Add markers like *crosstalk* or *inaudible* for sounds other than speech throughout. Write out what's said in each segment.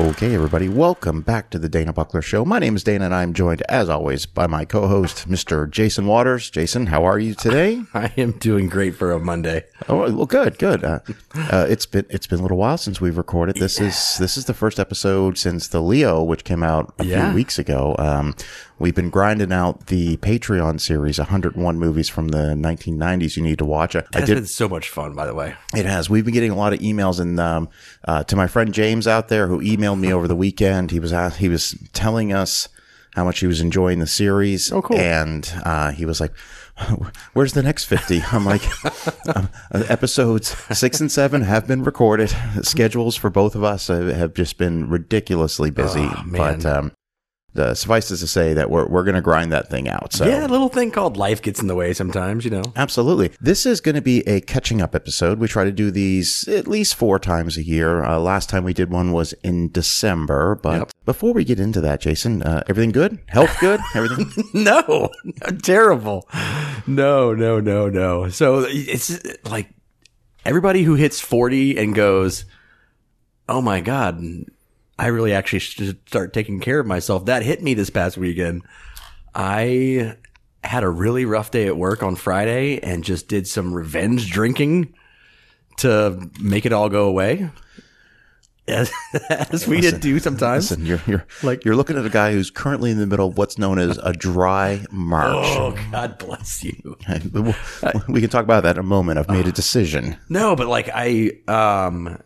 Okay, everybody, welcome back to the Dana Buckler Show. My name is Dana, and I'm joined, as always, by my co-host, Mr. Jason Waters. Jason, how are you today? *laughs* I am doing great for a Monday. Oh, well, good, good. Uh, uh, it's been it's been a little while since we've recorded. This is this is the first episode since the Leo, which came out a Yeah. few weeks ago. Um, we've been grinding out the Patreon series, 101 movies from the 1990s. You need to watch. I, I did been so much fun, by the way. It has. We've been getting a lot of emails, and um, uh, to my friend James out there who emailed me over the weekend, he was ask- he was telling us how much he was enjoying the series. Oh, cool. And uh, he was like, *laughs* "Where's the next 50? I'm like, *laughs* um, uh, episodes six and seven have been recorded. Schedules for both of us have, have just been ridiculously busy. Oh, but um, the, suffice it to say that we're we're going to grind that thing out. So Yeah, a little thing called life gets in the way sometimes, you know. Absolutely. This is going to be a catching up episode. We try to do these at least four times a year. Uh, last time we did one was in December. But Yep. before we get into that, Jason, uh, everything good? Health good? *laughs* Everything? no, terrible. No, no, no, no. So it's like everybody who hits 40 and goes, oh my God, I really actually should start taking care of myself. That hit me this past weekend. I had a really rough day at work on Friday and just did some revenge drinking to make it all go away. *laughs* As, as we did do sometimes. Listen, you're, you're, Like- you're looking at a guy who's currently in the middle of what's known as a dry march. Oh, God bless you. *laughs* we can talk about that in a moment. I've made a decision. No, but like I, um,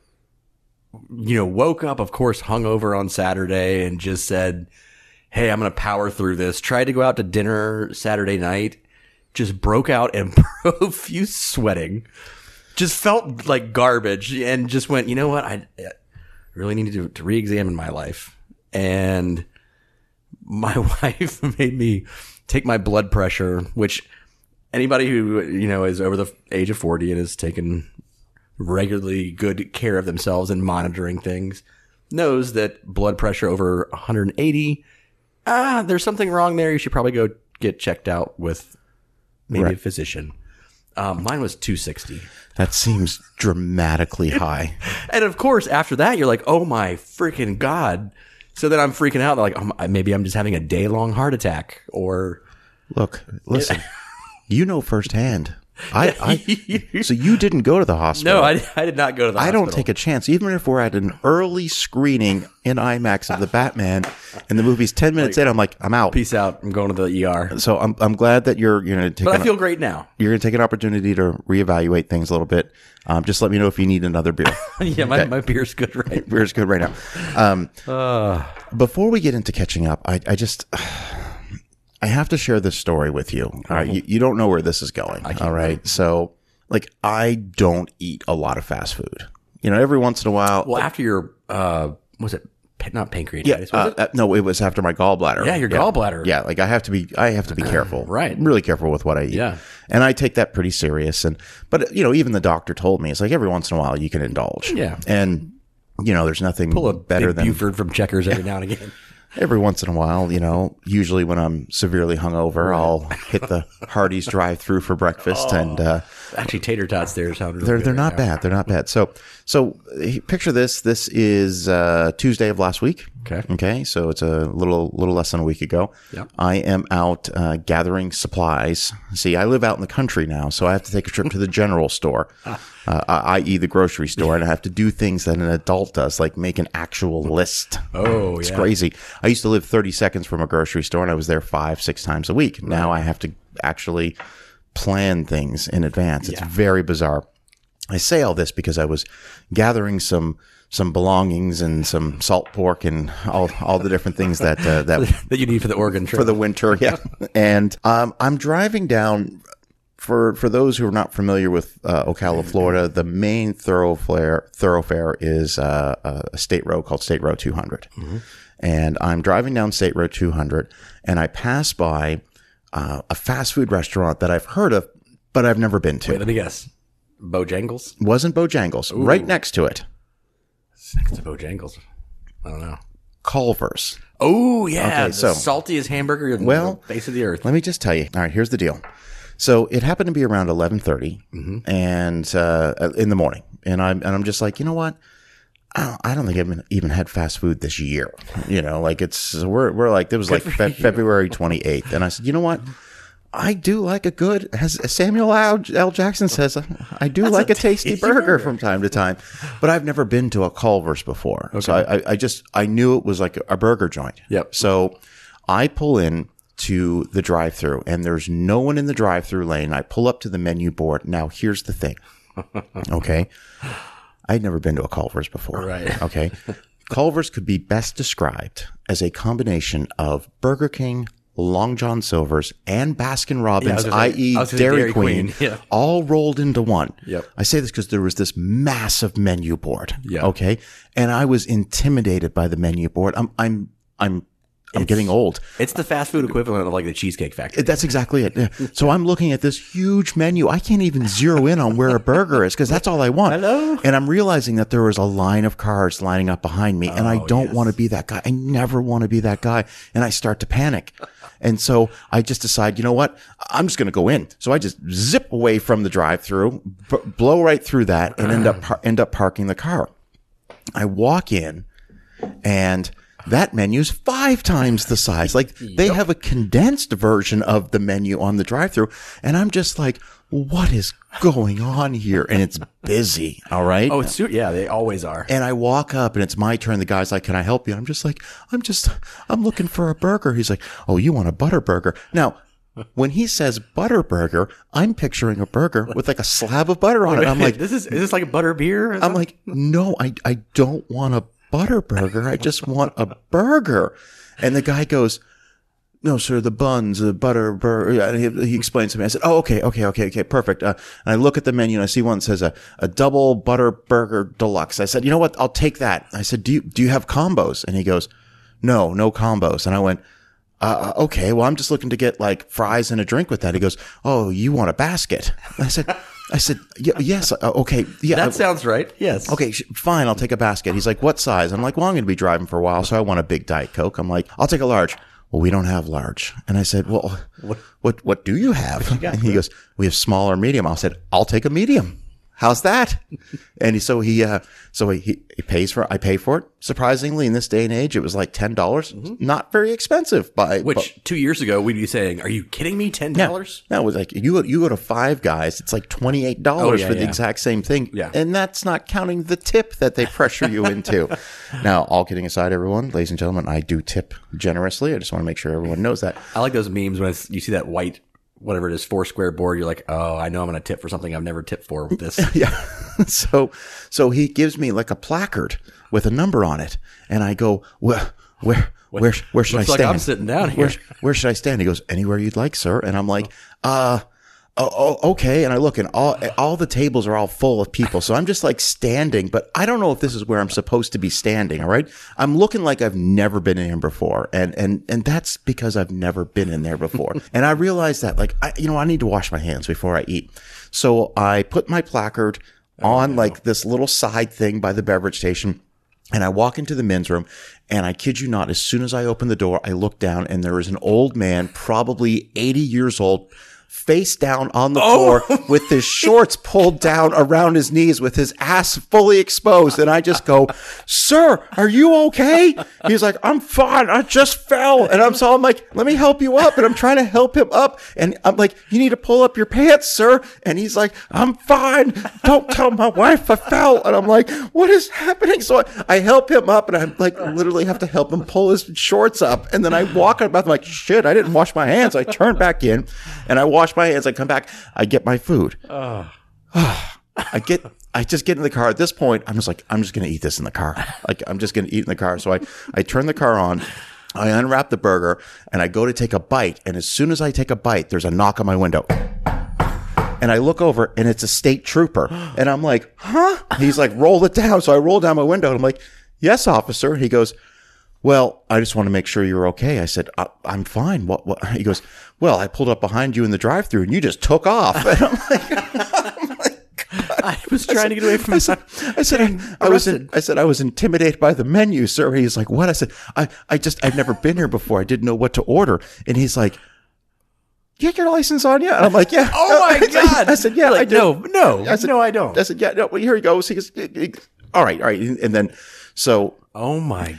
you know, woke up, of course, hungover on Saturday and just said, Hey, I'm going to power through this. Tried to go out to dinner Saturday night, just broke out and *laughs* profuse sweating. Just felt like garbage and just went, you know what? I, really need to, to re-examine my life. And my *laughs* wife made me take my blood pressure, which anybody who, you know, is over the age of 40 and has taken regularly good care of themselves and monitoring things knows that blood pressure over 180 ah there's something wrong there. You should probably go get checked out with maybe a physician. Um, mine was 260 That seems dramatically *laughs* high. and of course after that you're like oh my freaking god. So then i'm freaking out. Like oh, maybe i'm just having a day-long heart attack or Look, listen, *laughs* you know firsthand. I, *laughs* I so you didn't go to the hospital. no I, I did not go to the hospital. I hospital. don't take a chance, even if we're at an early screening in IMAX of the Batman, and the movie's ten minutes in. I'm like, I'm out. peace out i'm going to the er So I'm I'm glad that you're you're gonna take but an, i feel great now you're gonna take an opportunity to reevaluate things a little bit. Um, just let me know if you need another beer. *laughs* yeah my, my beer's good right *laughs* Beer's good right now. Um, *sighs* Uh. before we get into catching up, I I just. I have to share this story with you. All right, you, you don't know where this is going. All right, so like I don't eat a lot of fast food. You know, every once in a while, Well, after your uh, was it pa- not pancreatitis? Yeah, was uh, it? uh, no, it was after my gallbladder. Yeah, your gallbladder. Yeah, like I have to be, I have to be careful. Right. I'm really careful with what I eat. Yeah. and I take that pretty serious. And but you know, even the doctor told me it's like every once in a while you can indulge. Yeah. and you know, there's nothing Pull a better big than Buford from Checkers every now and again. *laughs* every once in a while. You know, usually when I'm severely hungover, I'll hit the Hardee's drive-through for breakfast, and uh, Actually, tater tots there sounded. they're they're not bad. They're not bad. So so picture this. This is uh, Tuesday of last week. Okay. Okay. So it's a little little less than a week ago. Yep. I am out uh, gathering supplies. See, I live out in the country now, so I have to take a trip to the *laughs* general store, uh, i.e., the grocery store, and I have to do things that an adult does, like make an actual list. Oh, It's yeah. crazy. I used to live 30 seconds from a grocery store, and I was there five, six times a week. Now I have to actually plan things in advance. It's very bizarre. I say all this because I was gathering some some belongings and some salt pork and all all the different things that uh, that *laughs* that you need for the Oregon trip. for the winter. Yeah, and um, I'm driving down. For for those who are not familiar with uh, Ocala, Florida, the main thoroughfare thoroughfare is uh, a state road called State Road 200, and I'm driving down State Road 200, and I pass by uh, a fast food restaurant that I've heard of, but I've never been to. Wait, let me guess. Bojangles. Wasn't Bojangles right next to it? Next to Bojangles. I don't know. Culver's. Oh yeah, Okay, the so- saltiest hamburger Well, the face of the earth. Let me just tell you. All right, here's the deal. So it happened to be around eleven and uh, in the morning, and I'm and I'm just like, you know what? I don't, I don't think I've even had fast food this year. You know, like it's we're we're like it was like fe- February 28th, and I said, you know what? *laughs* I do like a good, as Samuel L. Jackson says, I do like a, tasty, tasty burger, burger. from time to time, but I've never been to a Culver's before. So I, I, I just, I knew it was like a burger joint. Yep. So I pull in to the drive through and there's no one in the drive through lane. I pull up to the menu board. Now here's the thing. *laughs* Okay. I'd never been to a Culver's before. Right. Okay. Culver's could be best described as a combination of Burger King, Long John Silver's, and Baskin Robbins, was i.e., I was gonna say Dairy, Dairy Queen, Queen, *laughs* yeah. all rolled into one. Yep. I say this because there was this massive menu board. Yeah. Okay. And I was intimidated by the menu board. I'm, I'm, I'm, I'm getting old. It's the fast food equivalent of like the Cheesecake Factory. That's exactly it. Yeah. So I'm looking at this huge menu. I can't even zero in on where a burger is because that's all I want. Hello? And I'm realizing that there was a line of cars lining up behind me, and I Oh, don't yes. want to be that guy. I never want to be that guy. And I start to panic. And so I just decide, you know what? I'm just going to go in. So I just zip away from the drive-through, b- blow right through that, and end up *clears throat* par- end up parking the car. I walk in, and that menu's five times the size. Like they have a condensed version of the menu on the drive-through, and I'm just like, what is going on here? And it's busy. All right. Oh, it's yeah, they always are. And I walk up and it's my turn. The guy's like, Can I help you? I'm just like, I'm just, I'm looking for a burger. He's like, Oh, you want a butter burger? Now, when he says butter burger, I'm picturing a burger with like a slab of butter on it. I'm like, this is is this like a butter beer? I'm like, no, I, I don't want a butter burger. I just want a burger. And the guy goes, no, sir, the buns, the butter, burger. And he, he explains to me. I said, oh, okay, okay, okay, okay, perfect. Uh, and I look at the menu and I see one that says a, a double butter burger deluxe. I said, you know what? I'll take that. I said, do you, do you have combos? And he goes, no, no combos. And I went, uh, okay, well, I'm just looking to get like fries and a drink with that. He goes, oh, you want a basket? And I said, I said, yes, uh, okay, yeah. that sounds right. Yes. Okay, sh- fine. I'll take a basket. He's like, what size? I'm like, well, I'm going to be driving for a while, so I want a big Diet Coke. I'm like, I'll take a large. Well, we don't have large. And I said, well, what, what, do you have? and he goes, we have small or medium. I said, I'll take a medium. How's that? *laughs* and he, so he, uh, so he, he, pays for, I pay for it. Surprisingly, in this day and age, it was like $10. dollars Not very expensive by, Which two years ago we'd be saying, "Are you kidding me? Ten dollars?" no, it was like you go, you go to Five Guys, it's like twenty eight dollars Oh, yeah, for the exact same thing, Yeah. and that's not counting the tip that they pressure you into. *laughs* now, all kidding aside, everyone, ladies and gentlemen, I do tip generously. I just want to make sure everyone knows that. I like those memes when it's, you see that white, whatever it is, four square board. You're like, "Oh, I know I'm going to tip for something I've never tipped for with this." *laughs* Yeah. *laughs* so, so he gives me like a placard with a number on it, and I go, where, where, where, where should I Looks like stand? I'm sitting down Where, here. where should I stand? He goes, anywhere you'd like, sir. And I'm like, uh, oh, oh, okay. And I look, and all all the tables are all full of people, so I'm just like standing, but I don't know if this is where I'm supposed to be standing. All right, I'm looking like I've never been in here before, and and and that's because I've never been in there before. *laughs* and I realized that, like, I, you know, I need to wash my hands before I eat. So I put my placard oh, on like this little side thing by the beverage station. And I walk into the men's room, and I kid you not, as soon as I open the door, I look down, and there is an old man, probably 80 years old, face down on the oh. floor with his *laughs* shorts pulled down around his knees with his ass fully exposed. And I just go, Sir, are you okay? He's like, I'm fine. I just fell. And I'm so I'm like, let me help you up. And I'm trying to help him up. And I'm like, you need to pull up your pants, sir. And he's like, I'm fine. Don't tell my wife I fell. And I'm like, what is happening? So I, I help him up and I'm like literally have to help him pull his shorts up. And then I walk out of the bathroom like, shit, I didn't wash my hands. I turn back in and I wash my hands. I come back. I get my food. *sighs* I get I just get in the car. At this point, I'm just like, I'm just gonna eat this in the car. Like I'm just gonna eat in the car. So I, I turn the car on, I unwrap the burger, and I go to take a bite. And as soon as I take a bite, there's a knock on my window. And I look over and it's a state trooper. *gasps* And I'm like, huh? He's like, roll it down. So I roll down my window and I'm like, yes, officer. He goes, well, I just want to make sure you're okay. I said, I, I'm fine. What, what? *laughs* He goes, well, I pulled up behind you in the drive through and you just took off. *laughs* And I'm like, oh I was trying to get away from. I said, I said, I, I was, in, I said, I was intimidated by the menu, sir. He's like, what? I said, I, I just, I've never been here before. I didn't know what to order. And he's like, you got your license on you? And I'm like, yeah. *laughs* Oh my god! I said, yeah, like, I do. no, no, I said, no, I don't. I said, yeah, no, well, here he goes. He goes, all right, all right, and then so Oh my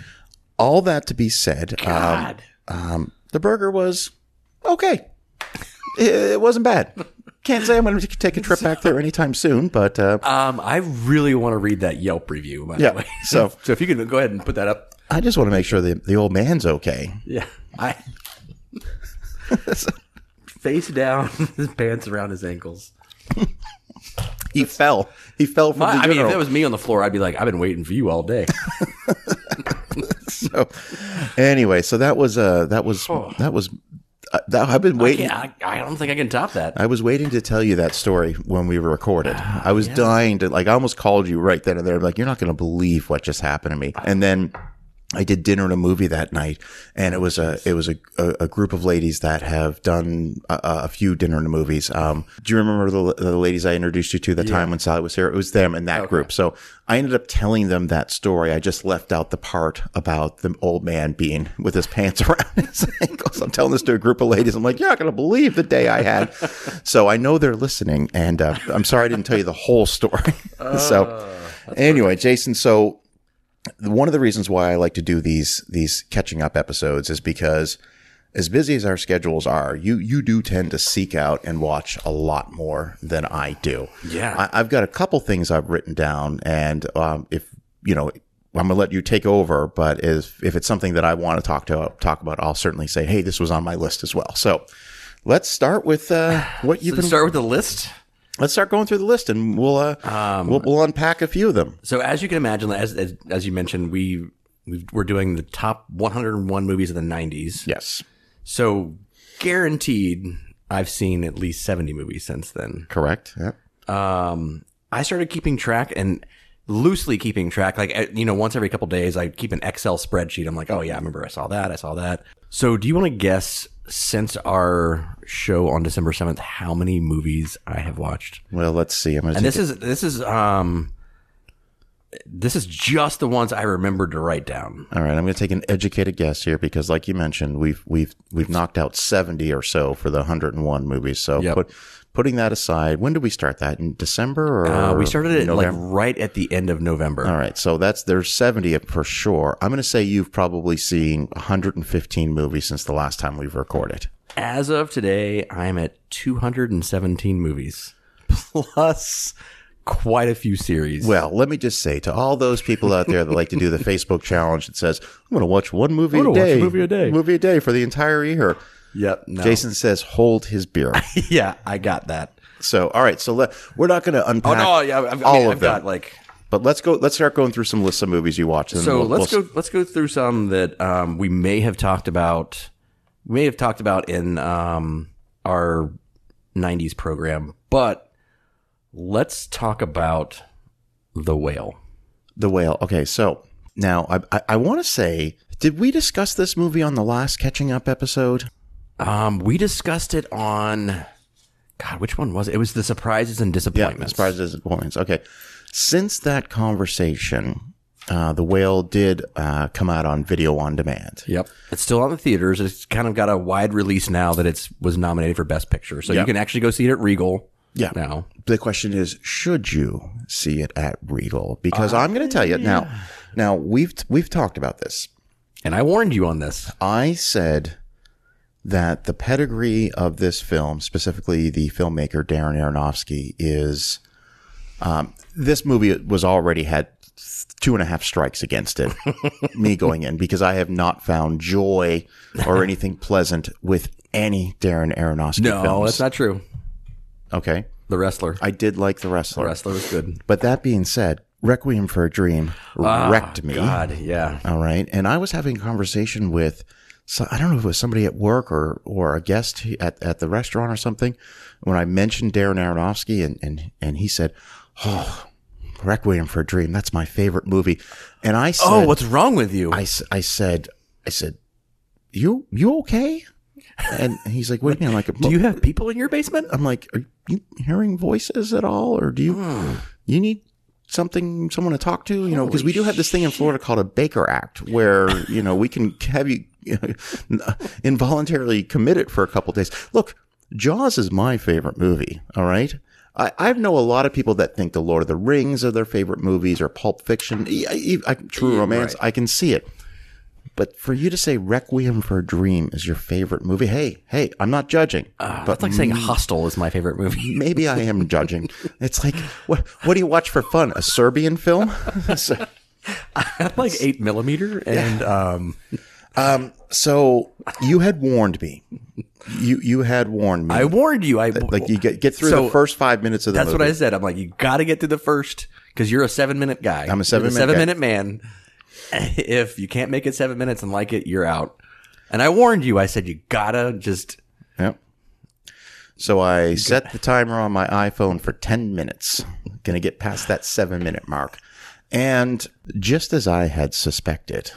all that to be said, um, god. um, the burger was okay. *laughs* It, wasn't bad. Can't say I'm going to take a trip back there anytime soon, but uh, um, I really want to read that Yelp review. By Yeah, the way, so- *laughs* so if you can go ahead and put that up, I just want to make sure the the old man's okay. yeah, I *laughs* face down, his pants around his ankles. He fell. He fell from My, the I mean, if general. that was me on the floor, I'd be like, I've been waiting for you all day. *laughs* *laughs* so anyway, so that was uh that was that was uh, that, I've been waiting. Yeah, I, I don't think I can top that. I was waiting to tell you that story when we were recorded. I was dying to like. I almost called you right then and there. Like you're not going to believe what just happened to me. And then I did dinner and a movie that night, and it was a it was a, a, a group of ladies that have done a, a few dinner and movies. Um, do you remember the, the ladies I introduced you to the time when Sally was here? It was them in that group. So I ended up telling them that story. I just left out the part about the old man being with his pants *laughs* around his ankles. I'm telling this to a group of ladies. I'm like, you're not going to believe the day I had. *laughs* so I know they're listening, and uh, I'm sorry I didn't tell you the whole story. *laughs* so anyway, Jason, so one of the reasons why I like to do these these catching up episodes is because as busy as our schedules are, you you do tend to seek out and watch a lot more than I do. Yeah. I, I've got a couple things I've written down, and um, if you know. I'm gonna let you take over, but if if it's something that I want to talk to talk about, I'll certainly say, "Hey, this was on my list as well." So, let's start with uh, what you've been. start with the list. Let's start going through the list, and we'll uh, Um, we'll, we'll unpack a few of them. So as you can imagine, as as, as you mentioned, we we we're doing the top 101 movies of the 90s. Yes, So guaranteed, I've seen at least 70 movies since then. correct. Yeah. Um, I started keeping track and loosely keeping track. Like uh, you know, once every couple days, I keep an Excel spreadsheet. I'm like, oh yeah, I remember I saw that. I saw that. So do you want to guess since our show on December 7th how many movies I have watched? Well, let's see. I'm gonna And this is this is um this is just the ones I remembered to write down. All right, I'm going to take an educated guess here because, like you mentioned, we've we've we've knocked out 70 or so for the 101 movies. So, Yep. put, putting that aside, when did we start that? In December or Uh, we started it like right at the end of November. All right, so that's there's 70 for sure. I'm going to say you've probably seen 115 movies since the last time we've recorded. As of today, I'm at 217 movies, *laughs* plus quite a few series. Well, let me just say to all those people out there that like to do the *laughs* Facebook challenge that says, "I'm going to watch one movie a watch a day, movie a day." movie a day for the entire year." yep. No. Jason says, "Hold his beer." *laughs* yeah, I got that. So, all right. So let, we're not going to unpack. Oh no, yeah, I've, I all mean, of I've them. got like. but let's go. Let's start going through some lists of movies you watched. and So we'll- let's we'll- go. Let's go through some that um, we may have talked about. We may have talked about in um, our '90s program, but let's talk about the whale. The Whale. Okay. So now I I, I want to say, did we discuss this movie on the last catching up episode? Um, we discussed it on. God, which one was it? It was the surprises and disappointments. Yeah, surprises and disappointments. Okay. Since that conversation, uh, The Whale did uh, come out on video on demand. Yep, it's still on the theaters. It's kind of got a wide release now that it's was nominated for Best Picture, so Yeah. you can actually go see it at Regal. Yeah. now. The question is, should you see it at Regal? Because I'm going to tell you now. Now we've we've talked about this. And I warned you on this. I said that the pedigree of this film, specifically the filmmaker Darren Aronofsky, is um, this movie was already had two and a half strikes against it. *laughs* me going in because I have not found joy or anything *laughs* pleasant with any Darren Aronofsky No, films. that's not true. Okay. The wrestler. I did like the wrestler, The wrestler was good. but that being said, Requiem for a Dream ah, wrecked me. God, yeah. All right. And I was having a conversation with, so I don't know if it was somebody at work or, or a guest at, at the restaurant or something when I mentioned Darren Aronofsky and, and, and he said, Oh, Requiem for a Dream. That's my favorite movie. And I oh, said, Oh, what's wrong with you? I, I said, I said, you, you okay? And he's like, wait a minute, like, Do you have people in your basement? I'm like, are you hearing voices at all? Or do you, Hmm. you need something, someone to talk to? You know, because we do have this thing in Florida called a Baker Act where, you know, we can have you *laughs* involuntarily commit it for a couple days. Look, Jaws is my favorite movie. All right. I, I know a lot of people that think The Lord of the Rings are their favorite movies or Pulp Fiction, e- I- True Romance. I can see it. But for you to say Requiem for a Dream is your favorite movie, hey, hey, I'm not judging. but That's like saying Hostel is my favorite movie. *laughs* maybe I am judging. It's like, what what do you watch for fun? A Serbian film? *laughs* So- *laughs* I like eight millimeter, and um, um, so you had warned me. You you had warned me. I warned you. I like you get get through So, the first five minutes of the That's movie. what I said. I'm like, you got to get to the first because you're a seven minute guy. I'm a seven guy. minute man. *laughs* If you can't make it seven minutes and like it, you're out. And I warned you. I said you gotta just. Yep. So I set the timer on my iPhone for 10 minutes. Gonna get past that seven minute mark. And just as I had suspected,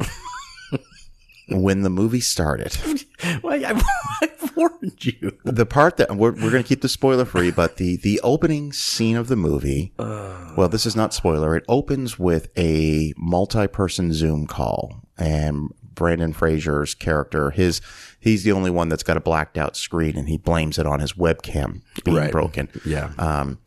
when the movie started, *laughs* Well, I, *laughs* I warned you. the part that we're, we're going to keep the spoiler free, but the, the opening scene of the movie, well, this is not spoiler. It opens with a multi person Zoom call and Brendan Fraser's character, his, he's the only one that's got a blacked out screen and he blames it on his webcam being Right. broken. Yeah. Um,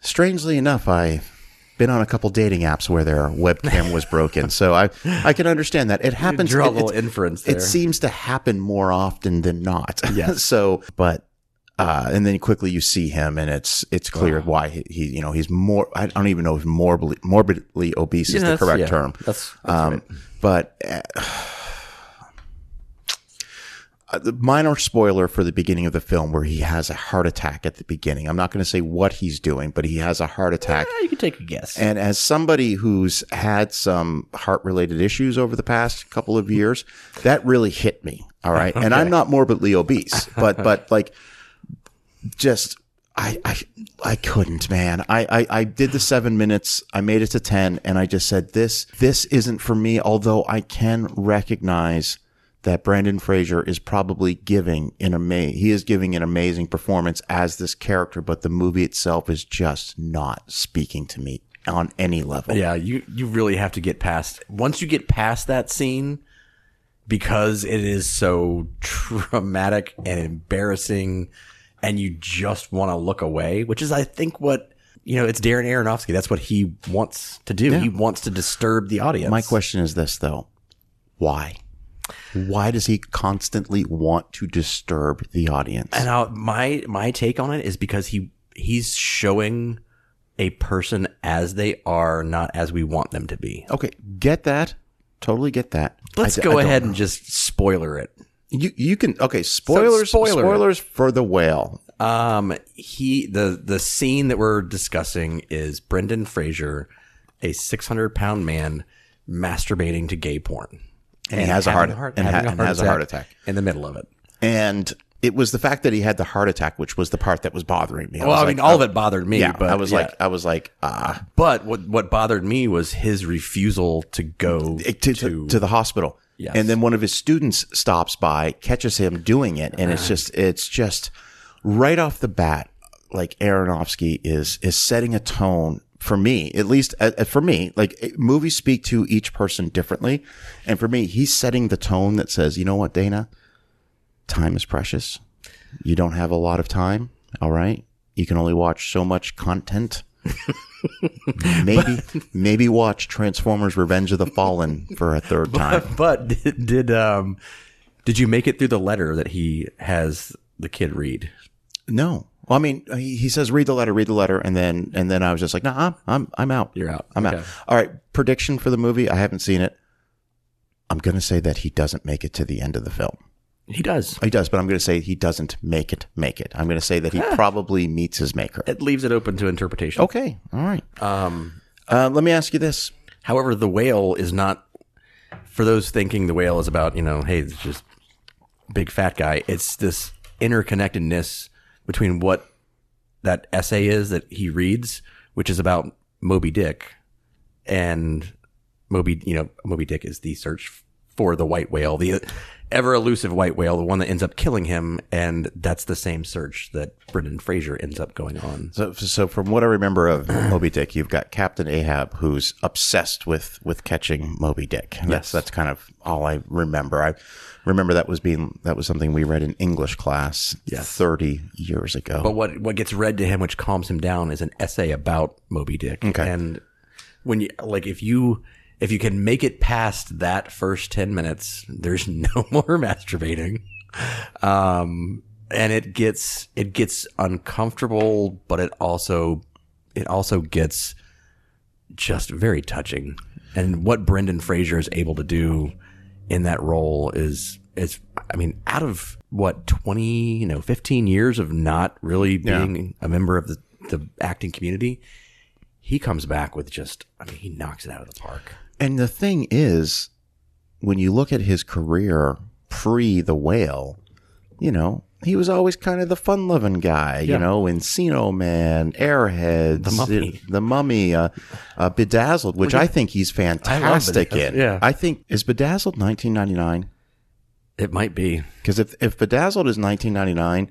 strangely enough, I've been on a couple dating apps where their webcam was broken. So I, I can understand that it happens. draw a it- little it- inference there. it seems to happen more often than not. *laughs* Yes. so, but, uh, and then quickly you see him and it's, it's clear why he, he, you know, he's more, I don't even know if morbidly, morbidly obese is the correct yeah, term. That's, that's Um, right. but, uh, uh, the minor spoiler for the beginning of the film where he has a heart attack at the beginning. I'm not going to say what he's doing, but he has a heart attack. Yeah, you can take a guess. And as somebody who's had some heart related issues over the past couple of years, that really hit me. All right. *laughs* And I'm not morbidly obese, but, but *laughs* like just, I, I, I couldn't, man. I, I, I did the seven minutes. I made it to 10 and I just said, this, this isn't for me. Although I can recognize that Brendan Fraser is probably giving an ama- he is giving an amazing performance as this character, but the movie itself is just not speaking to me on any level. Yeah, you you really have to get past once you get past that scene because it is so traumatic and embarrassing and you just want to look away, which is I think what you know, it's Darren Aronofsky. That's what he wants to do. He wants to disturb the audience. My question is this though. Why? Why does he constantly want to disturb the audience? And uh, my my take on it is because he he's showing a person as they are, not as we want them to be. okay, get that. Totally get that. Let's I go I ahead and just spoiler it. You you can okay, spoilers spoiler. spoilers for the whale. Um, he the the scene that we're discussing is Brendan Fraser, a six hundred pound man, masturbating to gay porn, And he has a having heart, and, ha- having and has a heart attack. in the middle of it. And it was the fact that he had the heart attack, which was the part that was bothering me. Well, was I like, mean, all oh, of it bothered me. Yeah, but I was yeah. like, I was like, ah, but what what bothered me was his refusal to go to, to, to the hospital. Yes. And then one of his students stops by, catches him doing it, and it's *sighs* just it's just right off the bat, like Aronofsky is is setting a tone for me, at least uh, uh, for me. Like movies speak to each person differently, and for me, he's setting the tone that says, you know what, Dana, time is precious. You don't have a lot of time. All right, you can only watch so much content. *laughs* maybe maybe watch Transformers: Revenge of the Fallen for a third time. But did, did um did you make it through the letter that he has the kid read? No, well, I mean, he, he says read the letter, read the letter, and then and then I was just like, no, I'm I'm I'm out. You're out. I'm Okay. out. All right, prediction for the movie. I haven't seen it. I'm gonna say that he doesn't make it to the end of the film. He does. He does, but I'm gonna say he doesn't make it. Make it. I'm gonna say that he probably meets his maker. It leaves it open to interpretation. Okay, all right. Um, Uh, let me ask you this. however, the whale is not for those thinking the whale is about you know, hey, it's just big fat guy. It's this interconnectedness between what that essay is that he reads, which is about Moby Dick, and Moby. You know, Moby Dick is the search for the white whale. The ever elusive white whale, the one that ends up killing him, and that's the same search that Brendan Fraser ends up going on. So, so from what I remember of *clears throat* Moby Dick, you've got Captain Ahab who's obsessed with with catching Moby Dick. That's Yes. that's kind of all I remember. I remember that was being that was something we read in English class Yes. thirty years ago. But what what gets read to him, which calms him down, is an essay about Moby Dick. Okay. And when you like, if you if you can make it past that first ten minutes, there's *laughs* no more masturbating. Um, and it gets it gets uncomfortable, but it also it also gets just very touching. And what Brendan Fraser is able to do in that role is is I mean, out of what twenty, you know, fifteen years of not really being a member of the, the acting community, he comes back with just I mean, he knocks it out of the park. And the thing is, when you look at his career pre the whale, you know, he was always kind of the fun loving guy, you know, Encino Man, Airheads, The Mummy. the Mummy, uh, uh, Bedazzled, which I think he's fantastic in. yeah. I think, is Bedazzled 1999? It might be. Because if, if Bedazzled is 1999,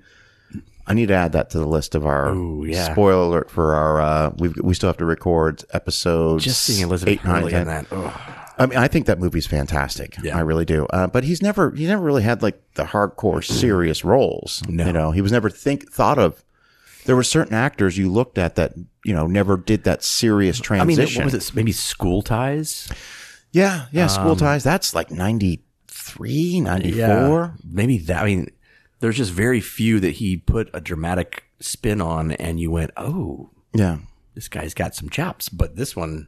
I need to add that to the list of our Ooh, yeah. spoiler alert for our. Uh, we we still have to record episodes. Just seeing Elizabeth eight, Hurley 10. in that. ugh. I mean, I think that movie's fantastic. Yeah. I really do. Uh, but he's never he never really had like the hardcore serious roles. No. You know, he was never think thought of. There were certain actors you looked at that you know never did that serious transition. I mean, what was it? Maybe School Ties. Yeah, yeah. Um, School Ties. That's like 93, 94. maybe that. I mean, there's just very few that he put a dramatic spin on, and you went, "Oh, Yeah. this guy's got some chops." But this one,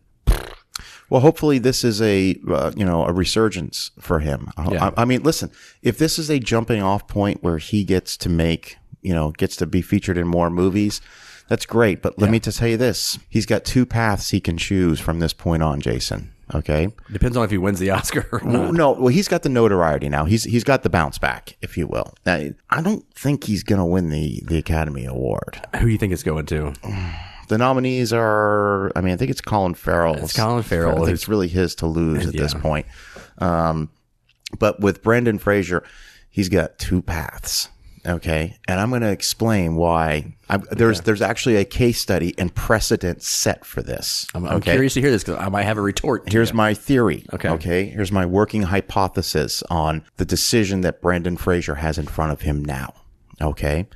Well, hopefully this is a uh, you know a resurgence for him. Yeah. I, I mean, listen, if this is a jumping off point where he gets to make you know gets to be featured in more movies, that's great. But let me just tell you this: he's got two paths he can choose from this point on, Jason. Okay. depends on if he wins the Oscar or not. No, well, he's got the notoriety now. He's he's got the bounce back, if you will. Now, I don't think he's going to win the the Academy Award. Who do you think it's going to? The nominees are, I mean, I think it's Colin Farrell. It's Colin Farrell, I think it's really his to lose at this point. Um, but with Brendan Fraser, he's got two paths. Okay, and I'm going to explain why. I, there's there's actually a case study and precedent set for this. I'm, I'm okay? curious to hear this because I might have a retort. to Here's you. my theory. Okay. Okay. Here's my working hypothesis on the decision that Brendan Fraser has in front of him now. Okay.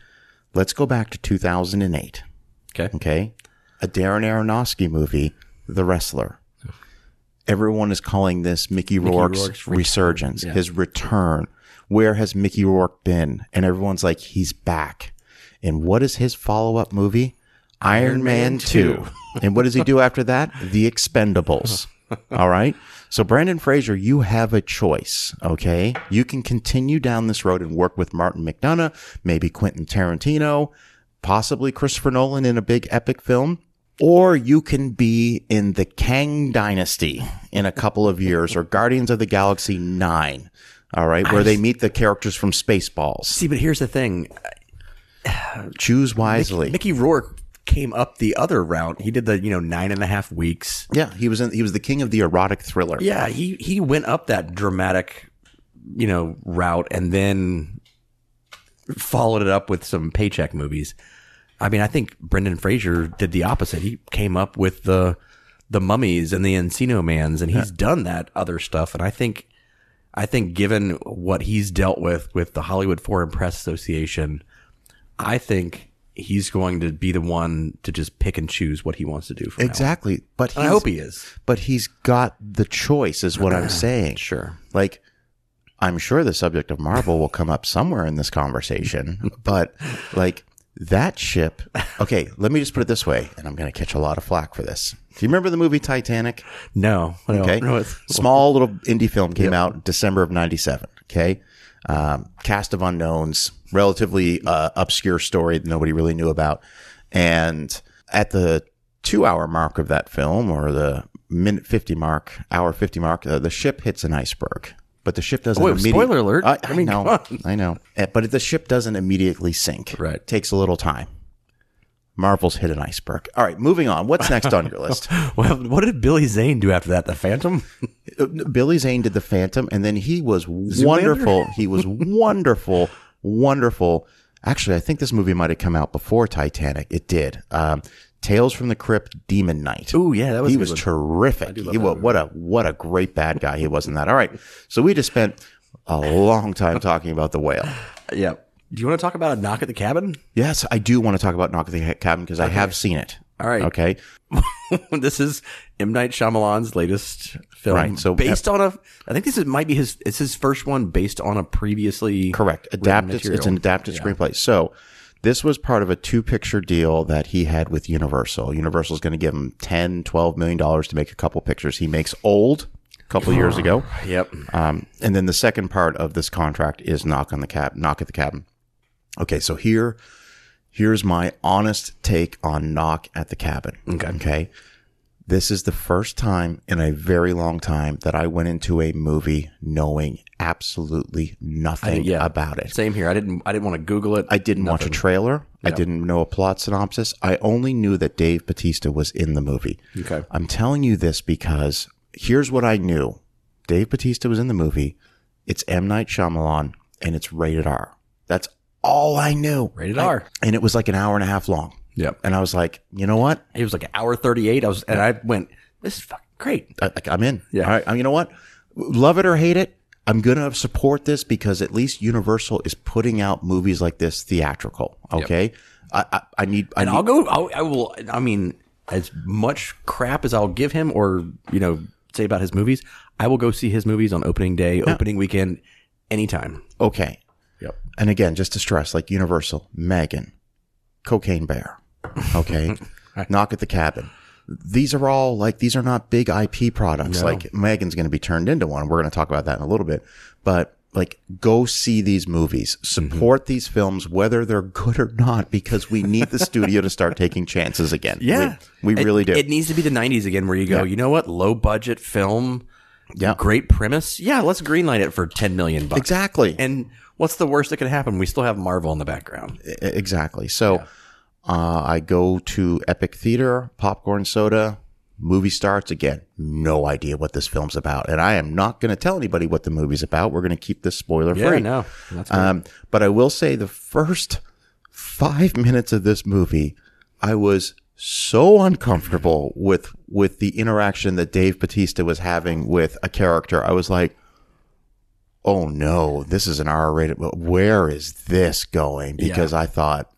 Let's go back to 2008. okay. Okay. A Darren Aronofsky movie, The Wrestler. Everyone is calling this Mickey Rourke's, Rourke's return. resurgence, his return. Where has Mickey Rourke been? And everyone's like, he's back. And what is his follow up movie? Iron, Man, Man 2. 2. *laughs* and what does he do after that? The Expendables. *laughs* All right. So, Brendan Fraser, you have a choice. Okay. You can continue down this road and work with Martin McDonagh, maybe Quentin Tarantino, possibly Christopher Nolan in a big epic film. Or you can be in the Kang Dynasty in a couple of years, or Guardians of the Galaxy 9. All right. Where they meet the characters from Spaceballs. See, but here's the thing: *sighs* Choose wisely. Mickey Rourke came up the other route. He did the you know nine and a half weeks. yeah. He was in, he was the king of the erotic thriller. Yeah, he he went up that dramatic, you know, route and then followed it up with some paycheck movies. I mean, I think Brendan Fraser did the opposite. He came up with the the mummies and the Encino Mans, and he's done that other stuff. And I think, I think, given what he's dealt with with the Hollywood Foreign Press Association, I think he's going to be the one to just pick and choose what he wants to do. From. Exactly. But I hope he is. but he's got the choice is what I'm *clears throat* saying. Sure. Like I'm sure the subject of Marvel will come up somewhere in this conversation, *laughs* but like that ship. Okay, let me just put it this way, and I'm going to catch a lot of flack for this. Do you remember the movie Titanic? No. Okay. Small little indie film came out December of 97. Okay. Um, cast of unknowns, relatively uh, obscure story that nobody really knew about. And at the two hour mark of that film, or the minute 50 mark, hour 50 mark, uh, the ship hits an iceberg. But the ship doesn't Wait, immediately. spoiler alert. I, I mean, know. I know. Uh, But the ship doesn't immediately sink. Right. Takes a little time. Marvel's hit an iceberg. All right, moving on. What's next on your list? *laughs* Well, what did Billy Zane do after that? The Phantom? Billy Zane did the Phantom, and then he was wonderful. He was *laughs* wonderful, wonderful. Actually, I think this movie might have come out before Titanic. It did. Um, Tales from the Crypt, Demon Knight. Oh yeah, that was he was one. terrific. He, wa- what a what a great bad guy he was in that. All right, so we just spent a long time talking about the whale. Yeah. Do you want to talk about a knock at the cabin? Yes, I do want to talk about Knock at the Cabin because I have seen it. All right. Okay. *laughs* this is M Night Shyamalan's latest film, Right, so- based on a. I think this is, might be his. It's his first one based on a previously Correct. Adapted. It's an adapted screenplay. So this was part of a two picture deal that he had with Universal. Universal is going to give him 10, 12 million dollars to make a couple pictures. He makes old a couple years ago. *sighs* Yep. Um, and then the second part of this contract is knock on the cab, knock at the cabin. Okay. So here, here's my honest take on knock at the cabin. Okay. Okay. This is the first time in a very long time that I went into a movie knowing absolutely nothing yeah. about it. Same here. I didn't. I didn't want to Google it. I didn't watch a trailer. I didn't know a plot synopsis. I only knew that Dave Batista was in the movie. Okay. I'm telling you this because here's what I knew. Dave Batista was in the movie. It's M. Night Shyamalan and it's rated R. That's all I knew. Rated R. And it was like an hour and a half long. Yep. And I was like, you know what? It was like an hour thirty eight. I was, and I went, "This is fucking great." I, like, I'm in. Yeah. All right. Um, You know what? Love it or hate it, I'm going to support this because at least Universal is putting out movies like this theatrical. Okay. I, I, I need, I And need, I'll go. I'll, I will. I mean, as much crap as I'll give him, or you know, say about his movies, I will go see his movies on opening day, opening weekend, anytime. okay. Yep. And again, just to stress, like Universal, Megan, Cocaine Bear, okay, *laughs* Knock at the Cabin. These are all like these are not big IP products. Like Megan's going to be turned into one. We're going to talk about that in a little bit. But like, go see these movies, mm-hmm. support these films, whether they're good or not, because we need the studio to start taking chances again. Yeah, we, we It- really do. It needs to be the '90s again, where you go, you know what, low budget film, Yeah. great premise. Yeah, let's greenlight it for ten million bucks. exactly. And what's the worst that could happen? We still have Marvel in the background. Exactly. So uh, I go to Epic Theater, popcorn soda, movie starts. Again, no idea what this film's about. And I am not going to tell anybody what the movie's about. We're going to keep this spoiler Yeah, free. no, that's good. Um, but I will say the first five *laughs* minutes of this movie, I was so uncomfortable with with the interaction that Dave Batista was having with a character. I was like, "Oh no, this is an R-rated. But where is this going?" Because I thought,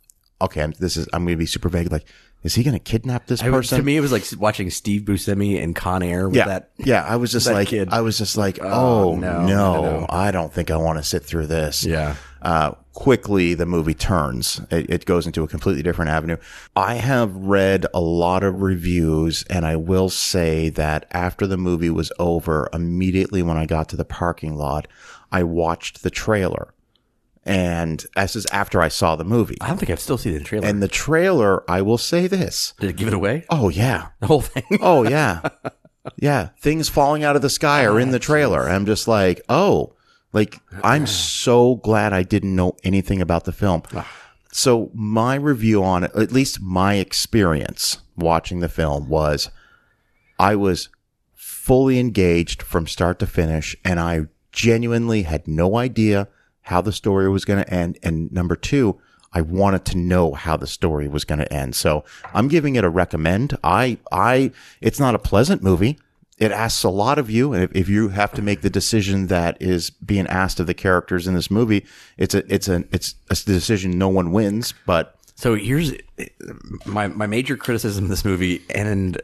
"Okay, I'm, this is I'm going to be super vague. Like, is he going to kidnap this I person?" to me, it was like watching Steve Buscemi in Con Air with yeah, that. yeah. I was *laughs* just like, kid. I was just like, "Oh, no, no, no, no. I don't think I want to sit through this." Yeah. uh, quickly the movie turns. It, it goes into a completely different avenue. I have read a lot of reviews, and I will say that after the movie was over, immediately when I got to the parking lot, I watched the trailer. And this is after I saw the movie. I don't think I've still seen the trailer. And the trailer, I will say this. Did it give it away? Oh, yeah. The whole thing. *laughs* Oh, yeah. yeah. Things falling out of the sky are in the trailer. I'm just like, oh, like, I'm so glad I didn't know anything about the film. Ah. So, my review on it, at least my experience watching the film, was I was fully engaged from start to finish, and I genuinely had no idea how the story was going to end. And number two, I wanted to know how the story was going to end. So I'm giving it a recommend. I, I, it's not a pleasant movie. It asks a lot of you. And if, if you have to make the decision that is being asked of the characters in this movie, it's a, it's a, it's a decision no one wins, but So here's my my major criticism of this movie, and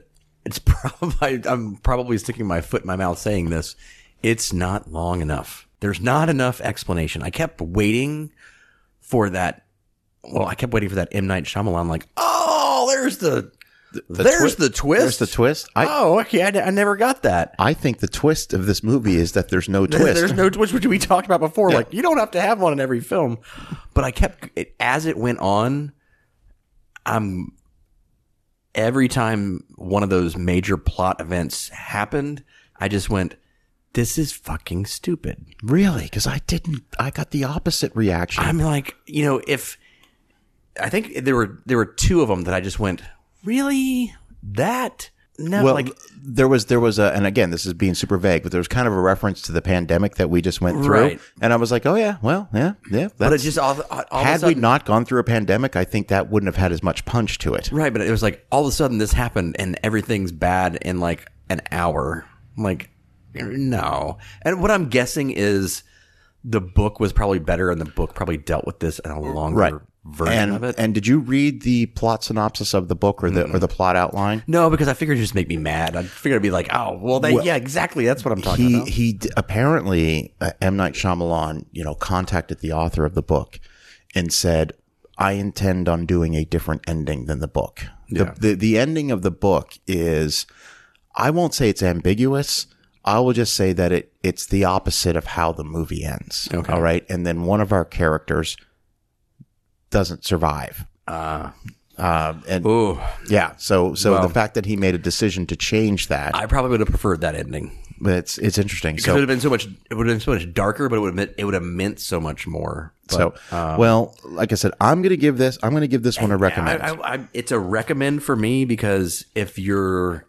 it's *laughs* probably I'm probably sticking my foot in my mouth saying this. It's not long enough. There's not enough explanation. I kept waiting for that. Well, I kept waiting for that M Night Shyamalan. Like, oh, there's the, there's twi- the twist. there's the twist. I, oh, okay. I, I never got that. I think the twist of this movie is that there's no *laughs* twist. There's no twist, which we talked about before. Like you don't have to have one in every film, but I kept it as it went on. I'm every time one of those major plot events happened, I just went, "This is fucking stupid." Really? Because I didn't. I got the opposite reaction. I'm like, you know, if I think there were there were two of them that I just went, really that no, Well, like there was there was a, and again, this is being super vague, but there was kind of a reference to the pandemic that we just went through, Right. and I was like, oh yeah, well, yeah, yeah. but it just all, all had we not gone through a pandemic, I think that wouldn't have had as much punch to it. right, but it was like all of a sudden this happened and everything's bad in like an hour. I'm like, no. And what I'm guessing is the book was probably better, and the book probably dealt with this in a longer Right. version And of it. and did you read the plot synopsis of the book or the or the plot outline? no, because I figured it'd just make me mad. I figured it'd be like, oh, well, they, yeah, exactly. That's what I'm talking he about. he d- apparently uh, M Night Shyamalan, you know, contacted the author of the book and said, "I intend on doing a different ending than the book. Yeah. The, the the ending of the book is, I won't say it's ambiguous. I will just say that it it's the opposite of how the movie ends. Okay. All right, and then one of our characters doesn't survive. Uh, Um, and ooh, yeah, so so Well- the fact that he made a decision to change that, I probably would have preferred that ending. but it's it's interesting. Because So it would have been so much. It would have been so much darker, but it would have meant, it would have meant so much more. But, So, well, like I said, I'm going to give this. I'm going to give this one a recommend. I, I, I, it's a recommend for me because if you're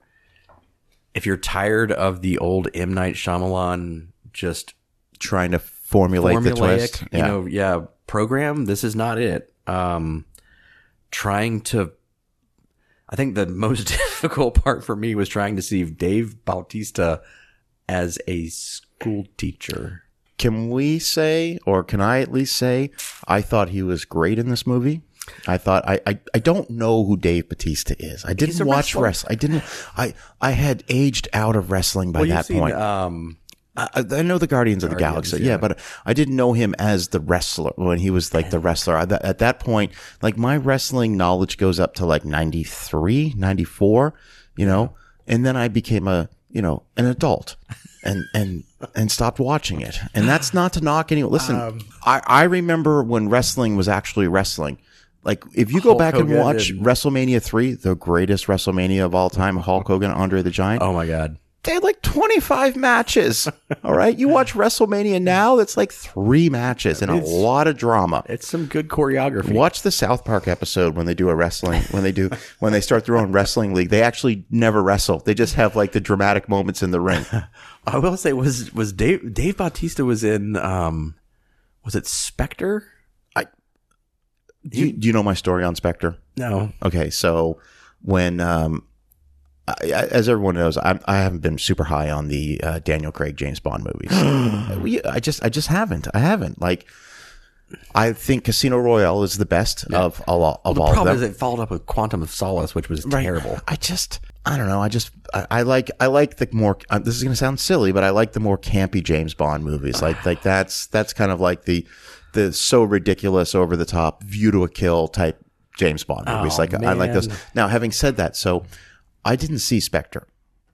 if you're tired of the old M Night Shyamalan just trying to formulate the twist. Yeah. you know, yeah, program, this is not it. Um, trying to. I think the most *laughs* difficult part for me was trying to see Dave Bautista as a school teacher. Can we say, or can I at least say, I thought he was great in this movie. I thought I, I, I don't know who Dave Batista is. I didn't watch wrestling. I didn't. I I had aged out of wrestling by that point. um, I, I know the Guardians of the Galaxy, yeah. but I didn't know him as the wrestler when he was like the wrestler. I, at that point, like my wrestling knowledge goes up to like 93, 94, you know, and then I became a, you know, an adult and, and, and stopped watching it. And that's not to knock anyone. listen, Um, I, I remember when wrestling was actually wrestling. Like if you go back and watch and- WrestleMania 3, the greatest WrestleMania of all time, Hulk Hogan, Andre the Giant oh my god, they had like 25 matches. *laughs* All right. You watch WrestleMania now, that's like three matches and a lot of drama. it's some good choreography. Watch the South Park episode when they do a wrestling, when they do, *laughs* when they start their own wrestling league. They actually never wrestle. They just have like the dramatic moments in the ring. *laughs* I will say was was Dave Dave Bautista was in um was it Spectre? Do you, do you know my story on Spectre? No. Okay. So when, um, I, as everyone knows, I, I haven't been super high on the uh, Daniel Craig James Bond movies. *gasps* I just, I just haven't. I haven't. Like, I think Casino Royale is the best of all of The all of problem them. is it followed up with Quantum of Solace, which was terrible. I just, I don't know. I just, I, I like, I like the more. Uh, this is going to sound silly, but I like the more campy James Bond movies. Like, like that's that's kind of like the, the so ridiculous, over the top, view to a kill type James Bond movies. Oh, like, I like those. Now, having said that, so I didn't see Spectre.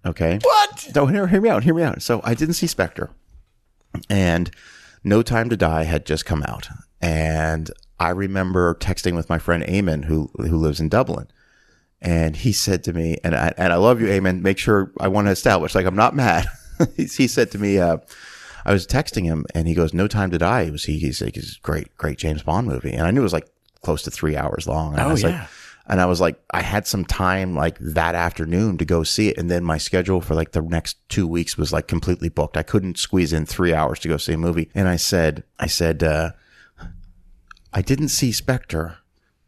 Okay. What? No, hear, hear me out. Hear me out. So I didn't see Spectre, and No Time to Die had just come out, and I remember texting with my friend Eamon, who who lives in Dublin, and he said to me, and I and I love you, Eamon. Make sure I want to establish, like I'm not mad. *laughs* he, he said to me, uh, I was texting him, and he goes, "No Time to Die." It was he? He's like, his great, great James Bond movie," and I knew it was like close to three hours long. And I Oh, was like, yeah. and I was like, I had some time like that afternoon to go see it. And then my schedule for like the next two weeks was like completely booked. I couldn't squeeze in three hours to go see a movie. And I said, I said, uh, I didn't see Spectre.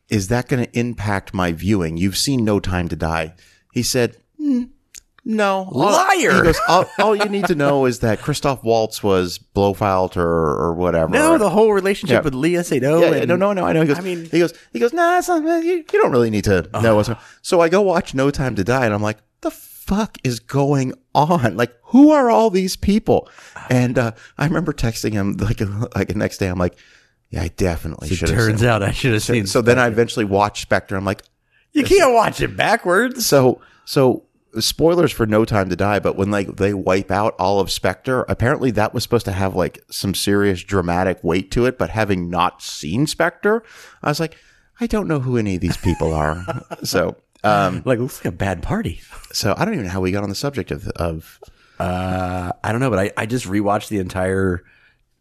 Is that going to impact my viewing? You've seen No Time to Die. He said, "Mm, no. All- Liar. He goes, all, all you need to know is that Christoph Waltz was Blofeld or, or whatever. No, the whole relationship Yeah. with Léa Seydoux. Yeah, and- no, no, no. I know. He goes. I mean- he goes. He goes. Nah, it's not, you, you don't really need to know what's. So I go watch No Time to Die, and I'm like, the fuck is going on? Like, who are all these people? And uh, I remember texting him like like the next day. I'm like, yeah, I definitely should. have Turns out I should have seen. So then I eventually watched Spectre. I'm like, you can't watch it backwards. so so spoilers for No Time to Die, but when like they wipe out all of Spectre, apparently that was supposed to have like some serious dramatic weight to it. But having not seen Spectre, I was like, I don't know who any of these people are. *laughs* so um Like looks like a bad party. so I don't even know how we got on the subject of of Uh, I don't know, but I, I just rewatched the entire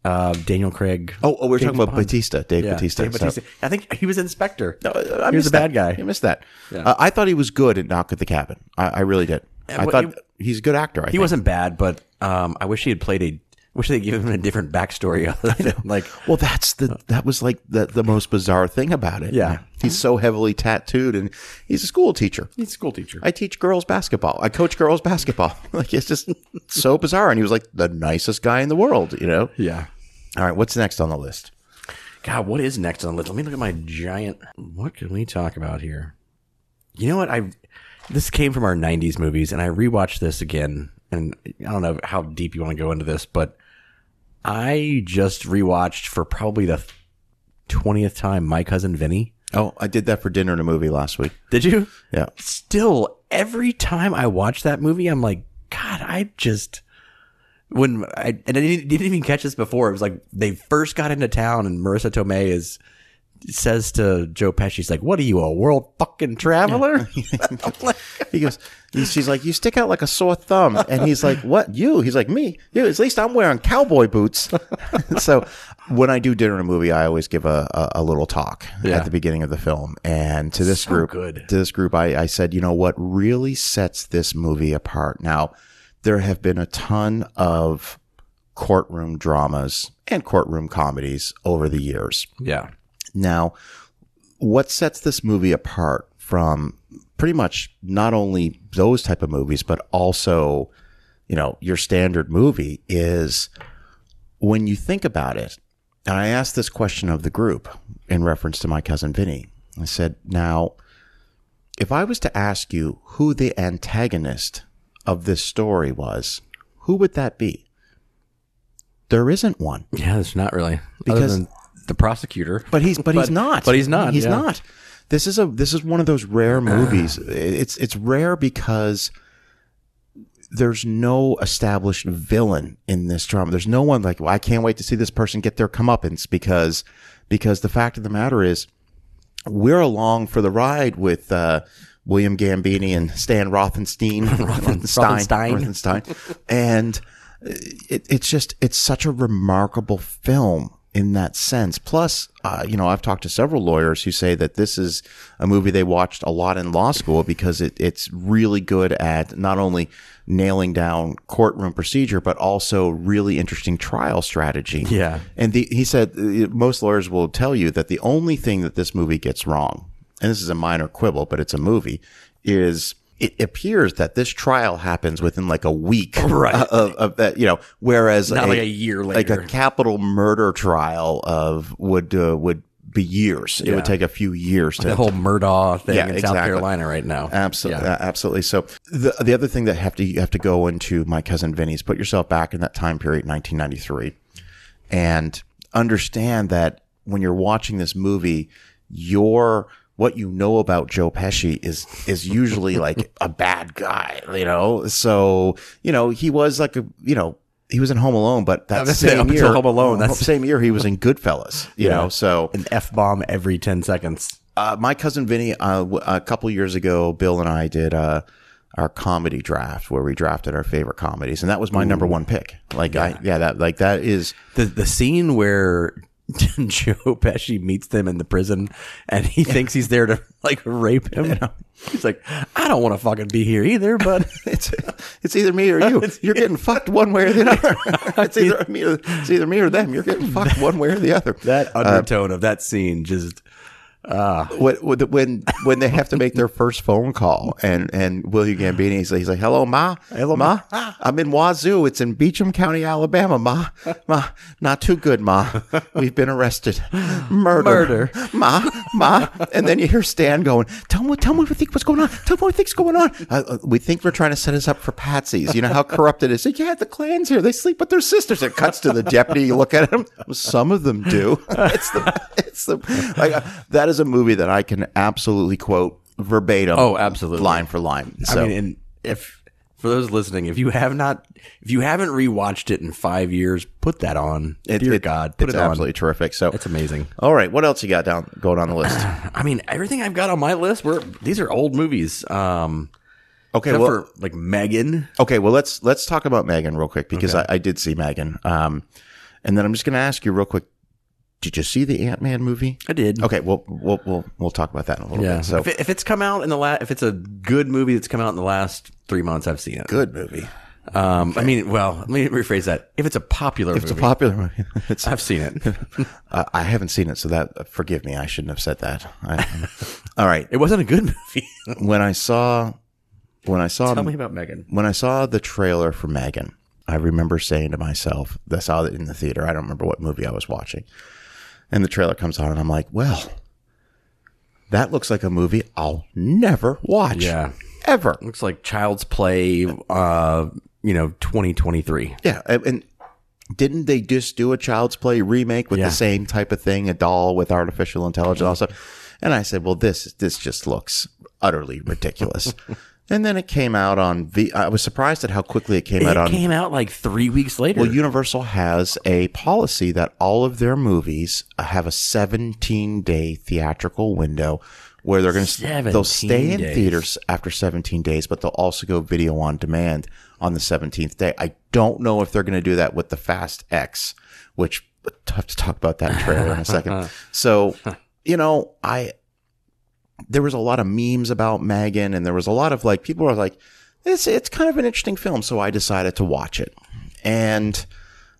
uh, Daniel Craig. Oh, oh we're James talking about Bond. Batista, Dave Yeah, Batista. Dave So- Bautista. I think he was Inspector. No, I he was missed a bad that. guy. I missed that. Yeah. Uh, I thought he was good at Knock at the Cabin. I, I really did. I well, thought he's a good actor. I He think. wasn't bad, but um, I wish he had played a. Wish they given him a different backstory *laughs* other than like Well, that's the that was like the the most bizarre thing about it. Yeah. he's so heavily tattooed, and he's a school teacher. he's a school teacher. I teach girls basketball. I coach girls basketball. *laughs* Like it's just so bizarre. And he was like the nicest guy in the world. You know. yeah. All right, what's next on the list? God, what is next on the list? Let me look at my giant. What can we talk about here? You know what? I this came from our '90s movies, and I rewatched this again. And I don't know how deep you want to go into this, but I just rewatched for probably the twentieth time My Cousin Vinny. Oh, I did that for dinner and a movie last week. Did you? Yeah. Still, every time I watch that movie, I'm like, God, I just when I and I didn't, didn't even catch this before. It was like they first got into town, and Marisa Tomei is says to Joe Pesci, "She's like, what are you, a world fucking traveler?" *laughs* *laughs* Like, He goes, she's like, you stick out like a sore thumb. And he's like, what? You? He's like, me? You, at least I'm wearing cowboy boots. *laughs* so when I do dinner and a movie, I always give a, a, a little talk Yeah. at the beginning of the film. And to this So group, good. to this group, I, I said, you know what really sets this movie apart? Now, there have been a ton of courtroom dramas and courtroom comedies over the years. yeah, Now, what sets this movie apart from pretty much not only those type of movies, but also, you know, your standard movie is when you think about it. And I asked this question of the group in reference to my cousin Vinny. I said, now, if I was to ask you who the antagonist of this story was, who would that be? There isn't one. yeah. It's not really Because- Other than the prosecutor, But he's but, he's not. but he's not, He's yeah. not. This is a this is one of those rare movies. It's it's rare because there's no established villain in this drama. There's no one like well, I can't wait to see this person get their comeuppance because because the fact of the matter is we're along for the ride with uh, William Gambini and Stan Rothenstein, *laughs* Rothenstein, Rothenstein. Rothenstein, and it, it's just it's such a remarkable film in that sense. Plus, uh, you know, I've talked to several lawyers who say that this is a movie they watched a lot in law school because it, it's really good at not only nailing down courtroom procedure but also really interesting trial strategy. Yeah. And the, he said uh, most lawyers will tell you that the only thing that this movie gets wrong, and this is a minor quibble, but it's a movie, is it appears that this trial happens within like a week *laughs* Right. of, of that, you know, whereas Not like a year later, like a capital murder trial of would, uh, would be years. It would take a few years to the whole Murdaugh thing Yeah, in South. Carolina right now. Absolutely, absolutely. So the the other thing that have to you have to go into my cousin Vinny's put yourself back in that time period, 1993, and understand that when you're watching this movie, your what you know about Joe Pesci is is usually like *laughs* a bad guy, you know. So you know he was like a you know he was in Home Alone, but that *laughs* same year, Home Alone, that's- *laughs* same year he was in Goodfellas, you Yeah. know. So An f bomb every ten seconds. uh, my cousin Vinny, uh, w- a couple years ago, Bill and I did uh, our comedy draft where we drafted our favorite comedies, and that was my number one pick. Like, I yeah, that like that is the the scene where *laughs* Joe Pesci meets them in the prison and he thinks he's there to like rape him. He's like, I don't want to fucking be here either, but *laughs* it's it's either me or you. *laughs* You're getting fucked one way or the other. it's either me or it's either me or them. You're getting fucked one way or the other. that uh, undertone of that scene just when when when they have to make their first phone call and and William Gambini he's like, he's like hello ma. Hello ma? I'm in Wazoo. It's in Beecham County Alabama ma. Ma not too good ma. We've been arrested. Murder. Murder. ma ma. And then you hear Stan going tell me tell me what we think what's going on. Tell me what think's going on. Uh, uh, we think we're trying to set us up for patsies. You know how corrupt it is. Like, yeah the clans here they sleep with their sisters. It cuts to the deputy you look at him some of them do. *laughs* It's the it's the like uh, that is a movie that I can absolutely quote verbatim. Oh, absolutely. line for line. So I mean, and if for those listening, if you have not, if you haven't rewatched it in five years, put that on. it- Dear it- God, put it's it on. absolutely terrific. So It's amazing. All right, what else you got down going on the list? *sighs* I mean, everything I've got on my list were these are old movies. Um, Okay, well, for like Megan. okay, well let's let's talk about Megan real quick because I, I did see Megan. Um, And then I'm just going to ask you real quick. Did you see the Ant Man movie? I did. Okay, we'll we'll we'll we'll talk about that in a little Yeah. bit. So if, it, if it's come out in the last, if it's a good movie that's come out in the last three months, I've seen it. good movie. Um, I mean, well, let me rephrase that. If it's a popular It's a movie, popular movie. *laughs* It's, I've seen it. *laughs* uh, I haven't seen it, so that uh, forgive me. I shouldn't have said that. I, *laughs* all right. It wasn't a good movie. When I saw when I saw Tell me about Megan. when I saw the trailer for Megan, I remember saying to myself, I saw it in the theater. I don't remember what movie I was watching. And the trailer comes on, and I'm like, well, that looks like a movie I'll never watch. Yeah. Ever. Looks like Child's Play, uh, you know, 2023. Yeah. And didn't they just do a Child's Play remake with Yeah. the same type of thing, a doll with artificial intelligence also? And I said, well, this, this just looks utterly ridiculous. *laughs* and then it came out on V. I was surprised at how quickly it came out It on came out like three weeks later. Well, Universal has a policy that all of their movies uh, have a 17 day theatrical window where they're going to they'll stay in days. theaters after 17 days, but they'll also go video on demand on the 17th day. I don't know if they're going to do that with the Fast X, which tough to talk about that trailer in a second. *laughs* So, you know, I there was a lot of memes about Megan, and there was a lot of like people were like, it's it's kind of an interesting film, so I decided to watch it. And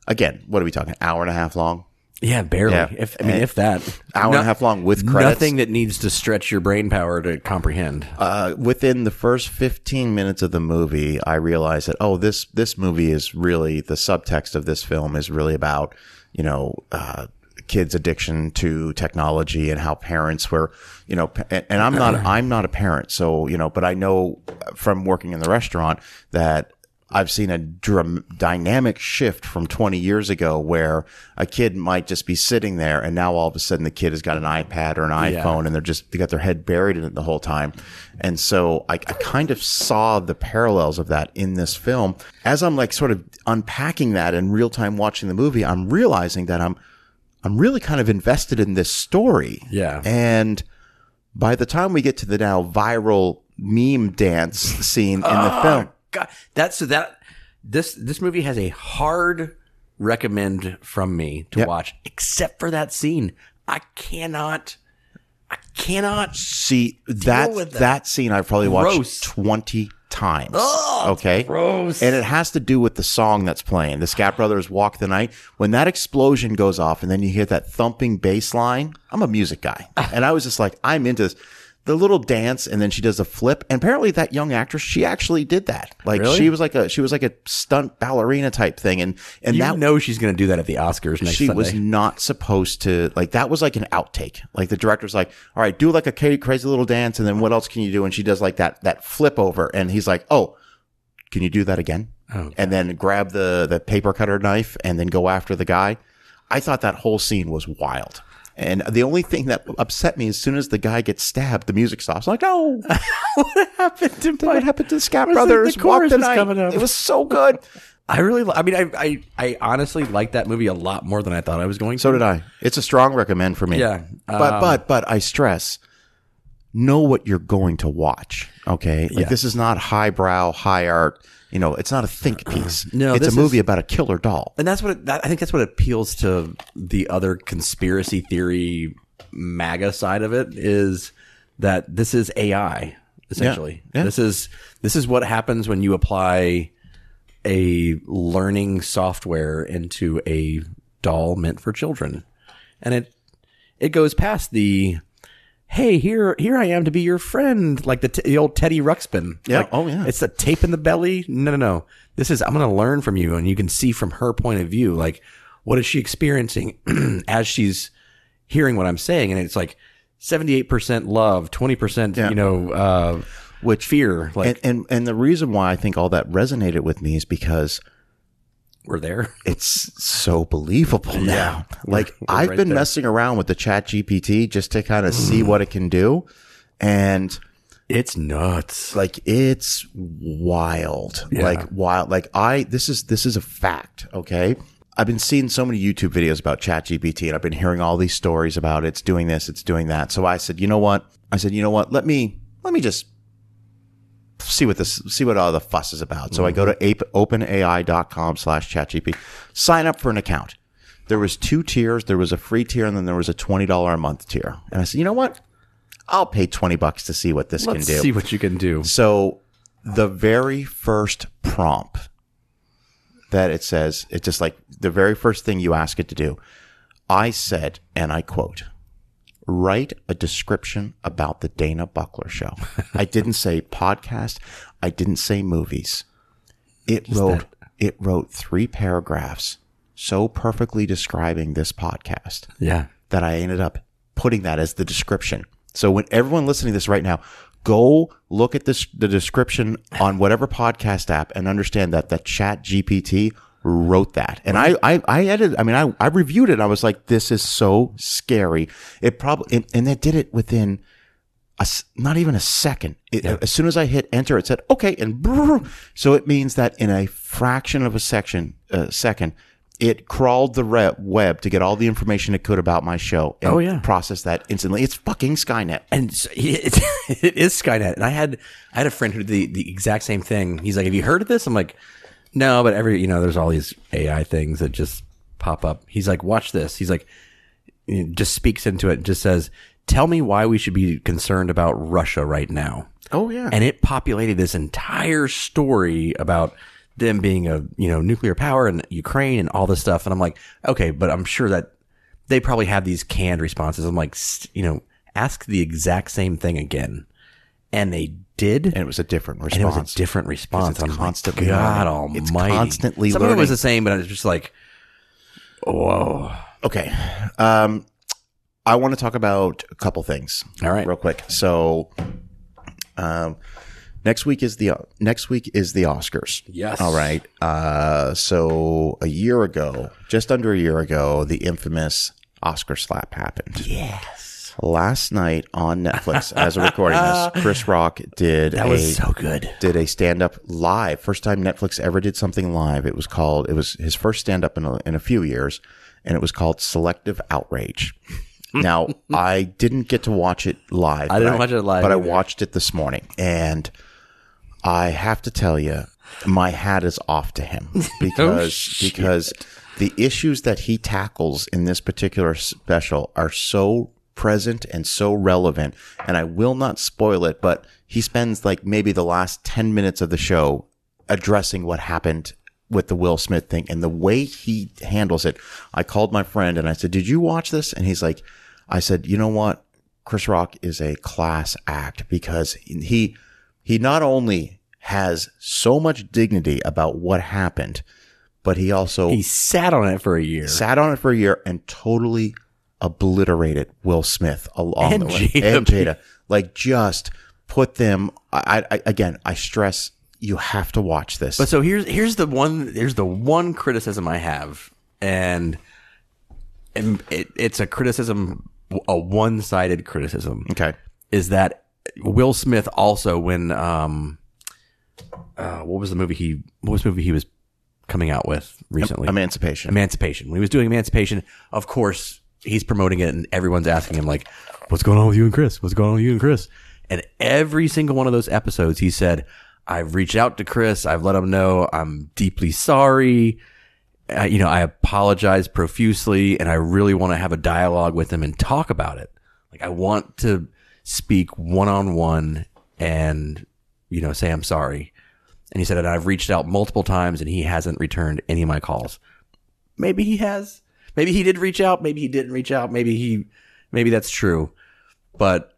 again, what are we talking? Hour and a half long? yeah, barely. Yeah. If I mean, if that. Hour and a half long with credits. Nothing that needs to stretch your brain power to comprehend. Uh, within the first 15 minutes of the movie, I realized that, oh, this, this movie is really, the subtext of this film is really about, you know, uh, kids addiction to technology and how parents were, you know, and, and I'm not, *clears throat* I'm not a parent. So, you know, but I know from working in the restaurant that I've seen a dram- dynamic shift from 20 years ago where a kid might just be sitting there and now all of a sudden the kid has got an iPad or an iPhone and they're just, they got their head buried in it the whole time. And so I, I kind of saw the parallels of that in this film. As I'm like sort of unpacking that in real time watching the movie, I'm realizing that I'm, I'm really kind of invested in this story. Yeah. And by the time we get to the now viral meme dance scene in the *laughs* oh, film, God, that's so that this this movie has a hard recommend from me to Yep. watch, except for that scene. I cannot, I cannot. See that with that. that. scene I've probably watched Gross. twenty times. okay, gross. and it has to do with the song that's playing. The Skatt Brothers "Walk the Night." When that explosion goes off, and then you hear that thumping bass line. I'm a music guy, and I was just like, I'm into this. The little dance, and then she does a flip. And apparently, that young actress, she actually did that. Like Really? she was like a she was like a stunt ballerina type thing, and and You that know she's going to do that at the Oscars next she Sunday. was not supposed to like that was like an outtake like the director's like all right do like a crazy little dance and then what else can you do and she does like that that flip over and he's like oh can you do that again Oh, and then grab the the paper cutter knife and then go after the guy i thought that whole scene was wild and the only thing that upset me as soon as the guy gets stabbed, the music stops. I'm like, no, *laughs* what happened to what happened to the Skatt Brothers? the Walk chorus the was Night. coming up. It was so good. *laughs* I really, I mean, I, I, I honestly liked that movie a lot more than I thought I was going to. So did I. It's a strong recommend for me. Yeah, but um, but but I stress, know what you're going to watch. Okay, like Yeah. this is not highbrow, high art. You know, it's not a think *clears throat* piece. No, it's a movie is- about a killer doll. and that's what it, that, I think that's what appeals to the other conspiracy theory MAGA side of it is that this is AI essentially. Yeah. This is this is what happens when you apply a learning software into a doll meant for children, and it it goes past the hey here here I am to be your friend like the, t- the old Teddy Ruxpin. Yeah. Like, Oh, yeah. It's the tape in the belly. No, no, no. This is I'm going to learn from you, and you can see from her point of view, like what is she experiencing *clears throat* as she's hearing what I'm saying, and it's like. 78% love, 20%, Yeah. you know, uh, Which fear. Like, and, and and the reason why I think all that resonated with me is because we're there. *laughs* it's so believable now. Like We're I've right been there. messing around with the Chat GPT just to kind of see mm. what it can do, and It's nuts. like it's wild Yeah. like wild like i this is this is a fact okay i've been seeing so many youtube videos about ChatGPT, and i've been hearing all these stories about it's doing this it's doing that so i said you know what i said you know what let me let me just see what this see what all the fuss is about so i go to mm-hmm. ape, openai.com slash chatgpt sign up for an account there was two tiers. There was a free tier, and then there was a twenty dollar a month tier. And I said, you know what? I'll pay twenty bucks to see what this Let's can do. see what you can do. So the very first prompt that it says, it's just like the very first thing you ask it to do. I said, and I quote, write a description about the Dana Buckler show. I didn't say podcast. I didn't say movies. It wrote, it wrote three paragraphs so perfectly describing this podcast Yeah. that I ended up putting that as the description. So when everyone listening to this right now, go look at this the description on whatever podcast app and understand that that Chat GPT wrote that. And I I, I edited. I mean, I I reviewed it. and I was like, this is so scary. It probably and, and they did it within. A, not even a second. It, As soon as I hit enter, it said okay, and brrr. so it means that in a fraction of a section uh, second, it crawled the re- web to get all the information it could about my show. And Oh, yeah. process that instantly. It's fucking Skynet. And so *laughs* it, it is Skynet. And I had I had a friend who did the, the exact same thing. He's like, "Have you heard of this?" I'm like, "No," but every you know, there's all these AI things that just pop up. He's like, "Watch this." He's like, just speaks into it and just says, "Tell me why we should be concerned about Russia right now." Oh yeah. and it populated this entire story about them being a you know nuclear power and Ukraine and all this stuff. And I'm like, okay, but I'm sure that they probably have these canned responses. I'm like, you know, ask the exact same thing again, and they did. and it was a different and response. it was a different response. it's I'm like, constantly God learning. It's Almighty! constantly Some of it was the same, but I was just like, whoa. Okay. Um, I want to talk about a couple things. All right. real quick. So, um, next week is the next week is the Oscars. Yes. All right. Uh, so a year ago, just under a year ago, the infamous Oscar slap happened. Yes, Last night on Netflix, as we're recording this, *laughs* Chris Rock did that a was so good. did a stand up live. First time Netflix ever did something live. It was called, it was his first stand up in a, in a few years, and it was called Selective Outrage. *laughs* now, I didn't get to watch it live. I didn't watch it live But I watched it this morning, and I have to tell you, my hat is off to him *laughs* because oh, shit. because the issues that he tackles in this particular special are so present and so relevant. And I will not spoil it, but he spends like maybe the last 10 minutes of the show addressing what happened with the Will Smith thing and the way he handles it. I called my friend and I said, Did you watch this? And he's like, I said, You know what? Chris Rock is a class act because he he not only has so much dignity about what happened, but he also He sat on it for a year. sat on it for a year and totally obliterated Will Smith along And the way. Jada and Jada. Like just put them I, I again I stress you have to watch this. But so here's here's the one here's the one criticism I have, and, and it, it's a criticism, a one sided criticism. okay. Is that Will Smith also when um, uh, what was the movie he what was the movie he was coming out with recently? Emancipation. Emancipation. When he was doing Emancipation, of course, he's promoting it and everyone's asking him like, "What's going on with you and Chris? What's going on with you and Chris?" And every single one of those episodes, he said, "I've reached out to Chris. I've let him know I'm deeply sorry. I, you know, I apologize profusely, and I really want to have a dialogue with him and talk about it. Like, I want to speak one on one and you know say I'm sorry." And he said, and I've reached out multiple times and he hasn't returned any of my calls. Maybe he has. Maybe he did reach out. Maybe he didn't reach out. Maybe he, maybe that's true. But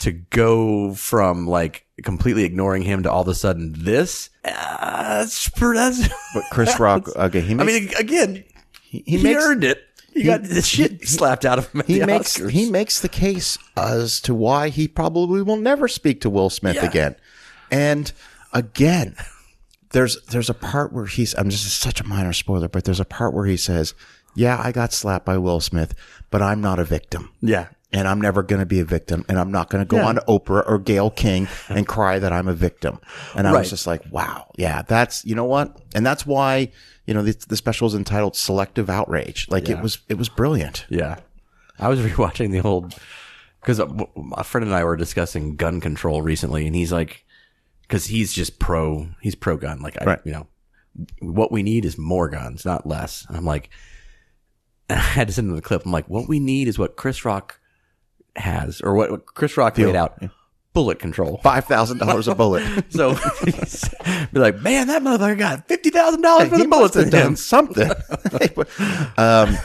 to go from like completely ignoring him to all of a sudden this, uh, that's, that's, But Chris *laughs* Rock okay, he makes, I mean, again, he, he, he makes earned it. He, got the shit slapped out of him he makes Oscars. he makes the case as to why he probably will never speak to Will Smith Yeah. again. And again, there's there's a part where he's I'm just such a minor spoiler, but there's a part where he says, "Yeah, I got slapped by Will Smith, but I'm not a victim." yeah. And I'm never going to be a victim, and I'm not going to go Yeah. on Oprah or Gail King and cry that I'm a victim. And I Right. was just like, "Wow, yeah, that's you know what," and that's why you know the, the special is entitled "Selective Outrage." Like it was, it was brilliant. Yeah. I was *laughs* rewatching the old because uh, a friend and I were discussing gun control recently, and he's like, because he's just pro, he's pro gun. Like, I, Right. you know, what we need is more guns, not less. And I'm like, I had to send them the clip. I'm like, what we need is what Chris Rock has, or what, Chris Rock laid out. Bullet control. Five thousand dollars a *laughs* bullet. So be like, man, that motherfucker got fifty thousand dollars for the bullets have done something. *laughs* *laughs* um,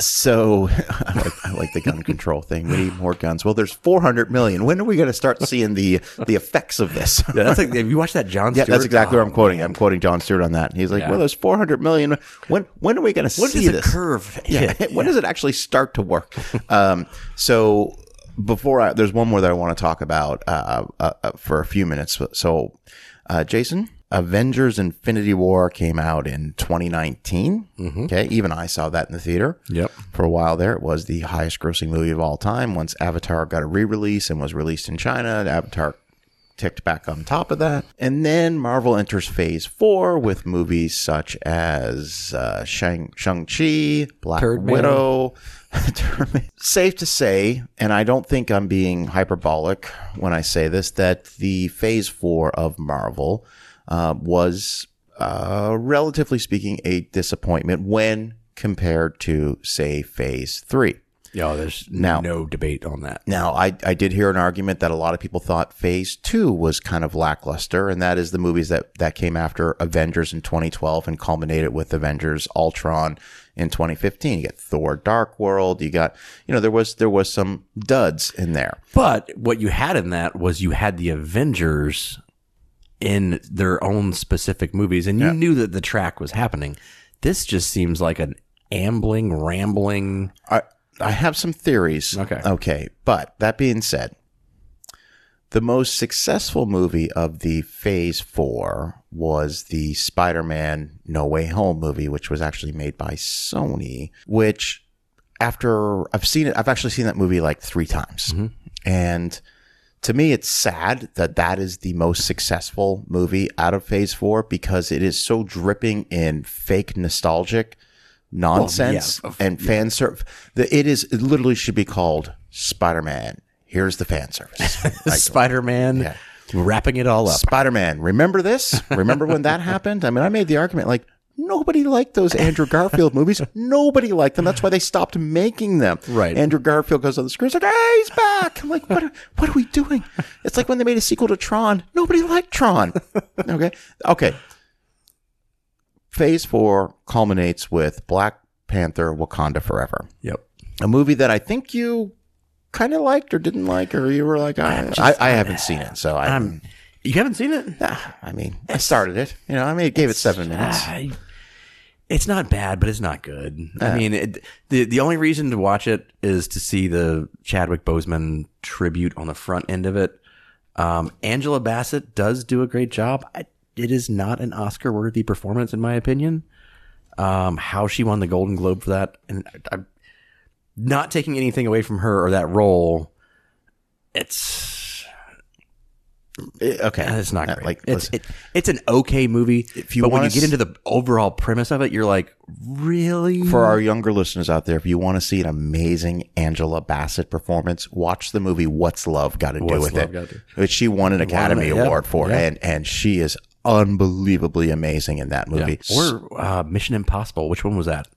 so *laughs* I like, I like the gun control thing. We need more guns. Well, there's 400 million. When are we going to start seeing the the effects of this? *laughs* Yeah, that's like, have you watched that Jon Stewart? Yeah, that's exactly Oh, what I'm quoting. I'm quoting Jon Stewart on that. He's like, Yeah. "Well, there's 400 million. When when are we going to see this? curve *laughs* Yeah, hit? when does it actually start to work? um, so before I, there's one more that I want to talk about uh, uh, uh, for a few minutes. So, uh, Jason, Avengers: Infinity War came out in 2019. Okay, even I saw that in the theater. Yep. For a while there, it was the highest-grossing movie of all time. Once Avatar got a re-release and was released in China, Avatar ticked back on top of that. And then Marvel enters phase four with movies such as uh, Shang- Shang-Chi, Black Turd Widow. *laughs* Safe to say, and I don't think I'm being hyperbolic when I say this, that the phase four of Marvel uh, was, uh, relatively speaking, a disappointment when compared to, say, phase three. Yeah, there's Now- no debate on that. Now, I, I did hear an argument that a lot of people thought Phase Two was kind of lackluster, and that is the movies that that came after Avengers in 2012 and culminated with Avengers Ultron in 2015. You got Thor: Dark World. You got you know there was there was some duds in there. But what you had in that was you had the Avengers in their own specific movies, and you knew that the track was happening. This just seems like an ambling, rambling. I I have some theories. Okay. Okay, but that being said, the most successful movie of the Phase Four was the Spider-Man No Way Home movie, which was actually made by Sony. Which, after I've seen it, I've actually seen that movie like three times, mm-hmm. and to me, it's sad that that is the most successful movie out of Phase Four because it is so dripping in fake nostalgic nonsense yeah, and fan service. It is it literally should be called Spider Man. Here's the fan service. *laughs* Spider Man wrapping it all up. Spider Man. Remember this? Remember when that happened? I mean, I made the argument like nobody liked those Andrew Garfield movies. *laughs* Nobody liked them. That's why they stopped making them. Right. Andrew Garfield goes on the screen, he's like, "Hey, he's back." I'm like, "What? Are, what are we doing?" It's like when they made a sequel to Tron. Nobody liked Tron. *laughs* Okay. Okay. Phase four culminates with Black Panther: Wakanda Forever Yep. a movie that I think you kind of liked or didn't like, or you were like, I, I, I haven't seen it, so I, Um, you haven't seen it? Ah, I mean, I started it. You know, I mean, it gave it seven minutes. I- it's not bad, but it's not good. I mean, it, the the only reason to watch it is to see the Chadwick Boseman tribute on the front end of it. Um, Angela Bassett does do a great job. I, it is not an Oscar worthy performance, in my opinion. Um, how she won the Golden Globe for that, and I, I'm not taking anything away from her or that role. It's okay, it's not great. Like, it's it, it's an okay movie. If you but when you get into the overall premise of it, you're like, really? for our younger listeners out there, if you want to see an amazing Angela Bassett performance, watch the movie "What's Love Got to Do with Love It," to- which she won an Academy yeah, Award for, yeah. and and she is unbelievably amazing in that movie. or uh, Mission Impossible. Which one was that?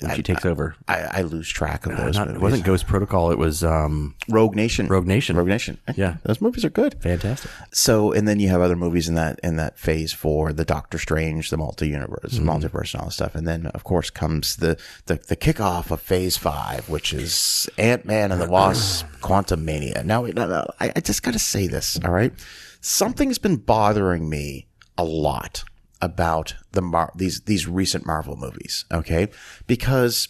When she takes over. I, I lose track of those Not, movies. it wasn't Ghost Protocol. It was um, Rogue Nation. Rogue Nation. Rogue Nation. Yeah. those movies are good. Fantastic. So, and then you have other movies in that in that phase for the Doctor Strange, the multi universe, Mm-hmm. multiverse, and all this stuff. And then, of course, comes the the, the kickoff of Phase Five, which is Ant Man and the Wasp: *clears throat* Quantumania. Now, no, no, I, I just got to say this. All right, something's been bothering me a lot about the Mar- these these recent Marvel movies. Okay, because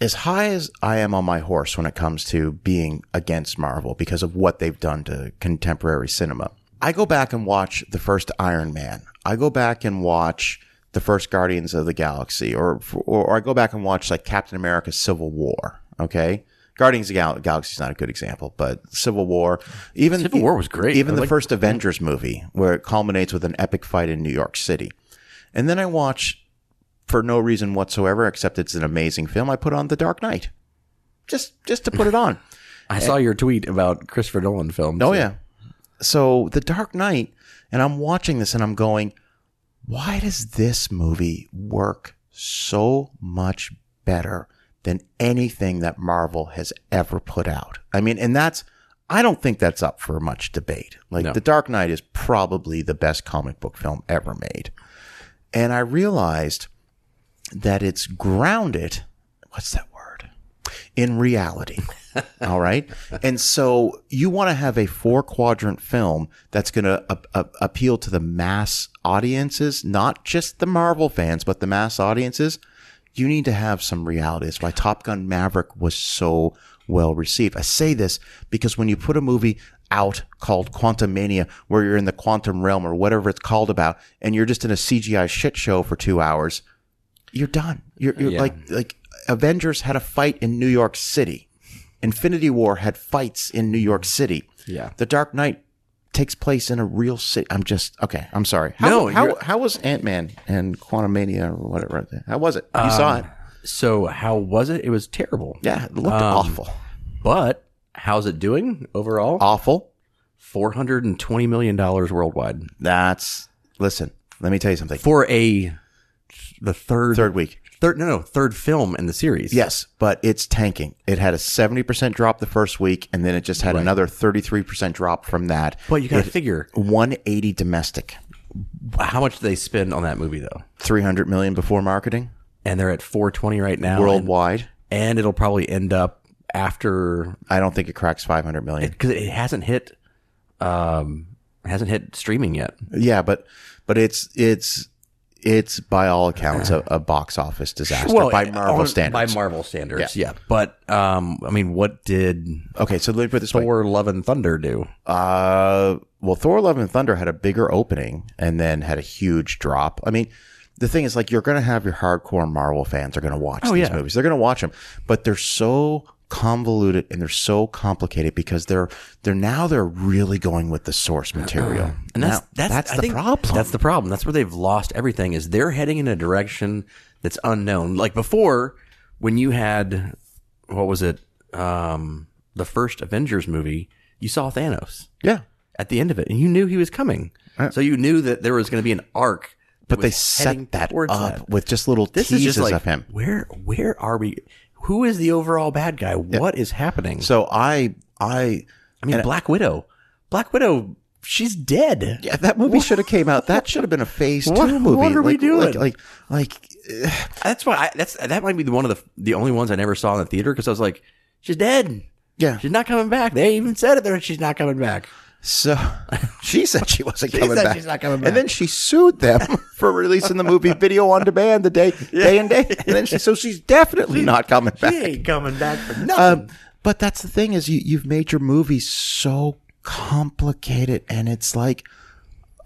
as high as I am on my horse when it comes to being against Marvel because of what they've done to contemporary cinema, I go back and watch the first Iron Man. I go back and watch the first Guardians of the Galaxy, or or, or I go back and watch like Captain America: Civil War. Okay. Guardians of the Gal- Galaxy is not a good example, but Civil War, even Civil War was great. Even I the like- first Avengers movie, where it culminates with an epic fight in New York City, and then I watch for no reason whatsoever, except it's an amazing film. I put on The Dark Knight, just just to put it on. *laughs* I saw your tweet about Christopher Nolan films. Oh yeah. So The Dark Knight, and I'm watching this and I'm going, why does this movie work so much better than anything that Marvel has ever put out. I mean, and that's, I don't think that's up for much debate. Like, The Dark Knight is probably the best comic book film ever made. And I realized that it's grounded, what's that word? In reality. *laughs* All right. And so you want to have a four quadrant film that's going to a- a- appeal to the mass audiences, not just the Marvel fans, but the mass audiences. You need to have some reality. That's why Top Gun Maverick was so well received. I say this because when you put a movie out called Quantumania, where you're in the quantum realm or whatever it's called about, and you're just in a CGI shit show for two hours, you're done. You're, you're Yeah. like like Avengers had a fight in New York City. Infinity War had fights in New York City. Yeah. The Dark Knight takes place in a real city. I'm just okay. I'm sorry. How, No, how how was Ant Man and Quantum Mania or whatever? How was it? You um, saw it? So how was it? It was terrible. Yeah, it looked um, awful. But how's it doing overall? Awful. Four hundred and twenty million dollars worldwide That's listen. Let me tell you something. for a the third Third week. third no no third film in the series. Yes, but it's tanking. It had a 70% drop the first week, and then it just had another 33% drop from that. but you got to figure 180 domestic, how much do they spend on that movie though, 300 million before marketing and they're at four twenty right now, worldwide. and it'll probably end up after I don't think it cracks 500 million. because it hasn't hit um hasn't hit streaming yet. yeah, but but it's it's it's by all accounts a, a box office disaster by Marvel on- standards. By Marvel standards, yeah. But um, I mean, what did okay, so let me put this way. Thor: Love and Thunder do? Uh, well, Thor: Love and Thunder had a bigger opening and then had a huge drop. I mean, the thing is, like, you're going to have your hardcore Marvel fans are going to watch these yeah. movies. They're going to watch them, but they're so convoluted and they're so complicated because they're they're now they're really going with the source material, And that's Now, that's, that's the problem. That's the problem. That's where they've lost everything. Is they're heading in a direction that's unknown. Like before, when you had what was it? Um, the first Avengers movie, you saw Thanos yeah. at the end of it, and you knew he was coming. So you knew that there was going to be an arc. But they set that up that. with just little This is teases just like of him. where where are we? Who is the overall bad guy? What is happening? So I I I mean, Black Widow. Black Widow. She's dead. yeah, that movie should have came out. That *laughs* should have been a Phase What- Two movie. what are we doing? Like like, like That's why I, that's that might be the one of the the only ones I never saw in the theater because I was like, she's dead. yeah. She's not coming back. They even said it there. She's not coming back. So *laughs* she said she wasn't coming said back. she's not coming back. And then she sued them *laughs* for releasing the movie video on demand the day *laughs* day and day. And then she so she's definitely not coming back. She ain't coming back for nothing. Um, but that's the thing is you you've made your movie so complicated and it's like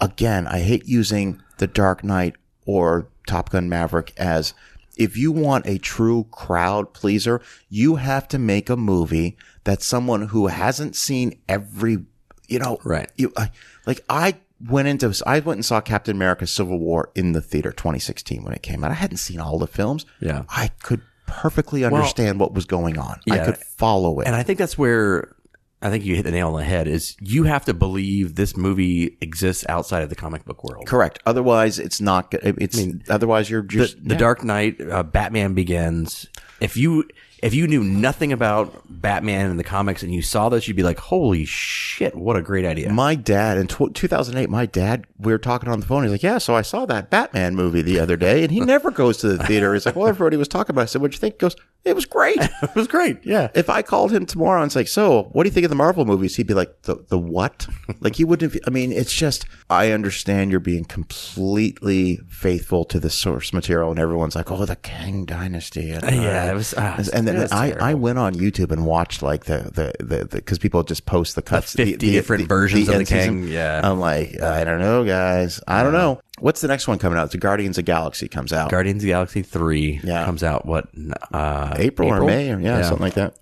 again, I hate using The Dark Knight or Top Gun Maverick as if you want a true crowd pleaser, you have to make a movie that someone who hasn't seen every, you know, Right. You I, like I went into I went and saw Captain America: Civil War in the theater 2016 when it came out. I hadn't seen all the films. Yeah. I could perfectly understand what was going on. Yeah, I could follow it. and I think that's where I think you hit the nail on the head. Is you have to believe this movie exists outside of the comic book world. Correct. Otherwise, it's not. It's otherwise you're The, just the yeah. Dark Knight, uh, Batman Begins. If you if you knew nothing about Batman in the comics and you saw this, you'd be like, "Holy shit! What a great idea!" My dad in tw 2008, my dad, we were talking on the phone. He's like, "Yeah, so I saw that Batman movie the other day, and he *laughs* never goes to the theater." He's like, "Well, everybody was talking about." it. I said, "What'd you think?" He goes, "It was great." *laughs* it was great. Yeah. if I called him tomorrow and it's like, "So, what do you think of the Marvel movies?" He'd be like, "The the what?" *laughs* like he wouldn't. I mean, it's just I understand you're being completely faithful to the source material, and everyone's like, "Oh, the Kang Dynasty." And, Yeah, it was- ah, and then was I, I went on YouTube and watched like the the the because people just post the cuts, 50 different versions of the end season. Kang, yeah. I'm like, I don't know, guys. I don't know. What's the next one coming out? The Guardians of the Galaxy comes out Guardians of the Galaxy three Yeah. comes out what uh, April, or May or yeah, something like that.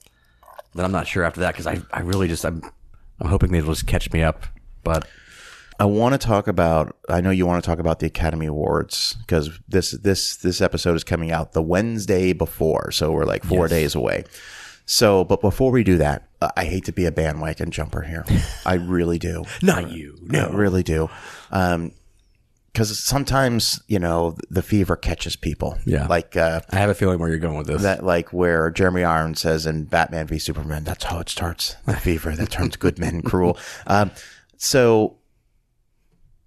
Then I'm not sure after that because I I really just I'm I'm hoping they'll just catch me up. But I want to talk about. I know you want to talk about the Academy Awards because this this this episode is coming out the Wednesday before, so we're like four days away. So, but before we do that, I hate to be a bandwagon jumper here. *laughs* I really do. not you. No, I really do. Um, because sometimes you know the fever catches people. Yeah. like uh, I have a feeling where you're going with this. that, like where Jeremy Irons says in Batman v Superman, that's how it starts. The *laughs* fever that turns good men cruel. Um, so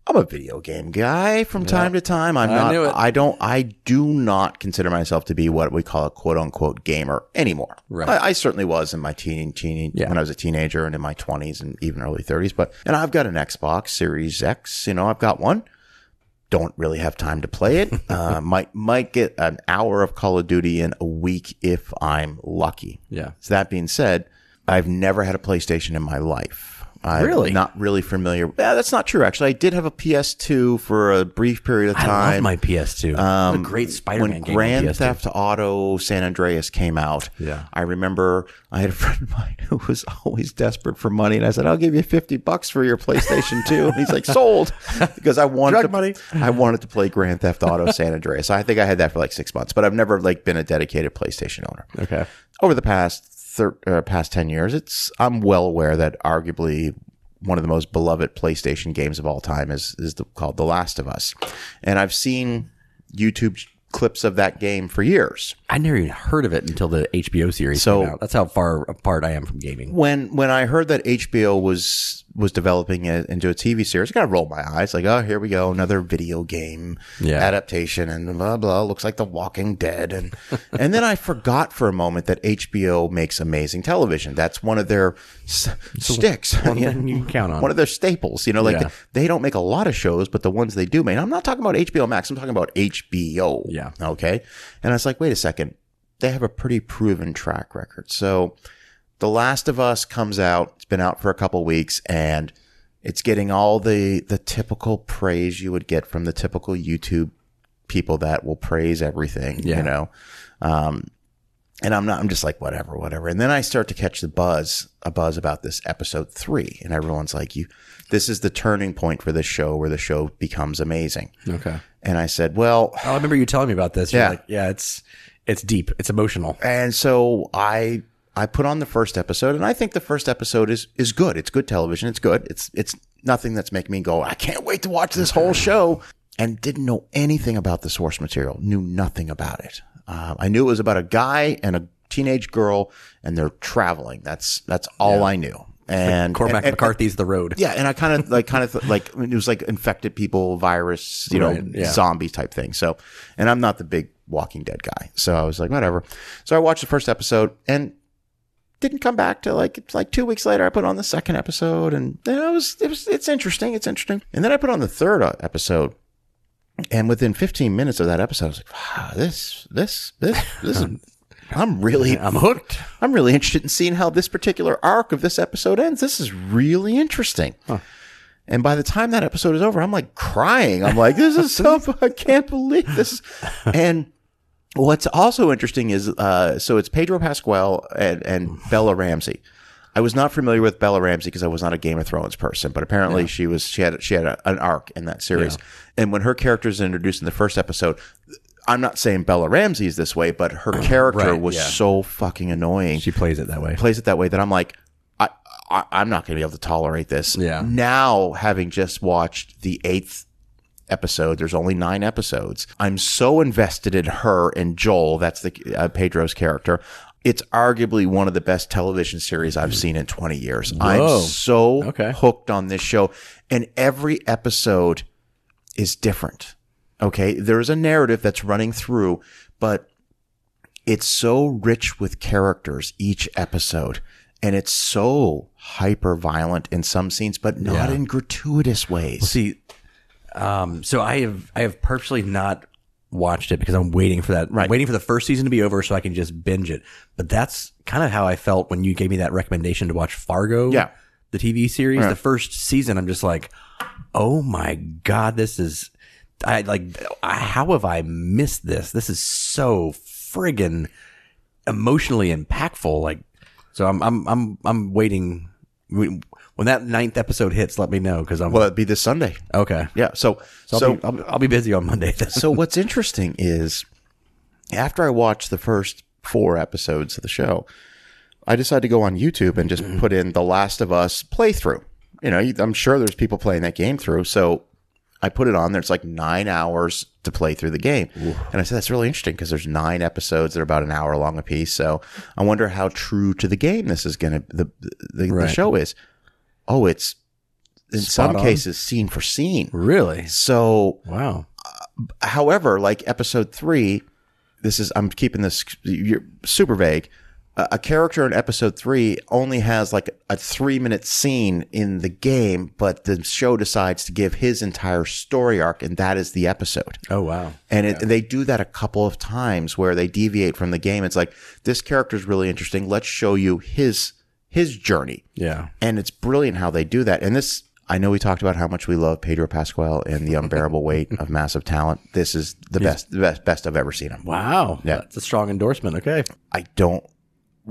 I'm a video game guy from time to time. I'm I not. I don't. I do not consider myself to be what we call a quote unquote gamer anymore. Right. I, I certainly was in my teen, teen Yeah. when I was a teenager and in my 20s and even early 30s. But and I've got an Xbox Series X. You know, I've got one. Don't really have time to play it. *laughs* uh, might might get an hour of Call of Duty in a week if I'm lucky. yeah. So that being said, I've never had a PlayStation in my life. I'm Really? not really familiar. Yeah, that's not true. Actually, I did have a PS2 for a brief period of time. I love my PS2. Um, a great Spider-Man when game. Grand PS2. Theft Auto San Andreas came out, Yeah. I remember I had a *laughs* friend of mine who was always desperate for money, and I said, "I'll give you fifty bucks for your PlayStation 2. And he's like, *laughs* "Sold," because I wanted Drug to, money. I wanted to play Grand Theft Auto San Andreas. I think I had that for like six months, but I've never like been a dedicated PlayStation owner Okay. over the past thir- uh, past 10 years it's i'm well aware that arguably one of the most beloved playstation games of all time is is the, called the last of us and i've seen youtube clips of that game for years I never even heard of it until the HBO series So- came out. That's how far apart I am from gaming. when when i heard that hbo was was developing it into a tv series i kind of rolled my eyes like oh here we go another video game Yeah. adaptation and blah blah looks like the walking dead and *laughs* and then i forgot for a moment that hbo makes amazing television that's one of their s- *laughs* sticks One *laughs* you know? you count on. one of their staples. You know, like Yeah. they don't make a lot of shows, but the ones they do make. I'm not talking about HBO Max. I'm talking about HBO. Yeah. Okay. And I was like, wait a second. They have a pretty proven track record. So The Last of Us comes out. It's been out for a couple weeks and it's getting all the, the typical praise you would get from the typical YouTube people that will praise everything, Yeah. you know? Um, and I'm not, I'm just like, whatever, whatever. And then I start to catch the buzz, a buzz about this episode three. And everyone's like, you, this is the turning point for this show where the show becomes amazing. Okay. And I said, well, Oh, I remember you telling me about this. You're Yeah. like, yeah, it's it's deep. It's emotional. and so I, I put on the first episode and I think the first episode is, is good. It's good television. It's good. It's, it's nothing that's making me go, I can't wait to watch this whole show and didn't know anything about the source material, knew nothing about it. Uh, I knew it was about a guy and a teenage girl and they're traveling. That's, that's all I knew. And Cormac and- and- McCarthy's The Road. Yeah, and I kind of like kind of th- like it was like infected people, virus, you know, yeah. zombie type thing. So, and I'm not the big Walking Dead guy, so I was like, whatever. So I watched the first episode and didn't come back to like it's like two weeks later. I put on the second episode, and know, it was it was it's interesting, it's interesting. And then I put on the third uh, episode, and within 15 minutes of that episode, I was like, wow, this this this this is. *laughs* I'm really I'm hooked. I'm really interested in seeing how this particular arc of this episode ends. This is really interesting. And by the time that episode is over, I'm like crying. I'm like, this is so, *laughs* I can't believe this. And what's also interesting is, uh, so it's Pedro Pascal and, and Bella Ramsey. I was not familiar with Bella Ramsey because I was not a Game of Thrones person, but apparently she was, she had, she had a, an arc in that series. And when her character is introduced in the first episode, I'm not saying Bella Ramsey is this way, but her character Right, was yeah. so fucking annoying She plays it that way. plays it that way that I'm like, I, I I'm not going to be able to tolerate this. Yeah. Now, having just watched the eighth episode, there's only nine episodes. I'm so invested in her and Joel. That's the uh, Pedro's character. It's arguably one of the best television series I've seen in 20 years. I'm so Okay. hooked on this show, and every episode is different. Okay, there's a narrative that's running through, but it's so rich with characters each episode and it's so hyper violent in some scenes but not Yeah. in gratuitous ways See, um, so I have I have purposely not watched it because I'm waiting for that. Right. Waiting for the first season to be over so I can just binge it. But that's kind of how I felt when you gave me that recommendation to watch Fargo. Yeah. The TV series. The first season, I'm just like, oh my god, this is. I like. I, how have I missed this? This is so friggin' emotionally impactful. Like, so I'm I'm I'm I'm waiting. When that ninth episode hits, let me know because I'm well it'd be this sunday okay. yeah so So, so I'll, be, I'll, I'll be busy on Monday. so what's interesting is after i watched the first four episodes of the show i decided to go on youtube and just put in the last of us playthrough you know i'm sure there's people playing that game through so I put it on there. It's like nine hours to play through the game. And I said, that's really interesting because there's nine episodes that are about an hour long a piece. So I wonder how true to the game this is going to, the, the, the show is. Oh, it's in some on. cases scene for scene. Really? So Wow. Uh, however, like episode three, this is I'm keeping this you're super vague. A, a character in episode three only has like a three minute scene in the game, but the show decides to give his entire story arc, and that is the episode. Oh wow. And it, they do that a couple of times where they deviate from the game. It's like this character is really interesting. Let's show you his his journey Yeah. and it's brilliant how they do that. And this, I know we talked about how much we love Pedro Pascal and the unbearable weight of massive talent. This is the best, the best, best I've ever seen him. Wow. Yeah. That's a strong endorsement. Okay. I don't.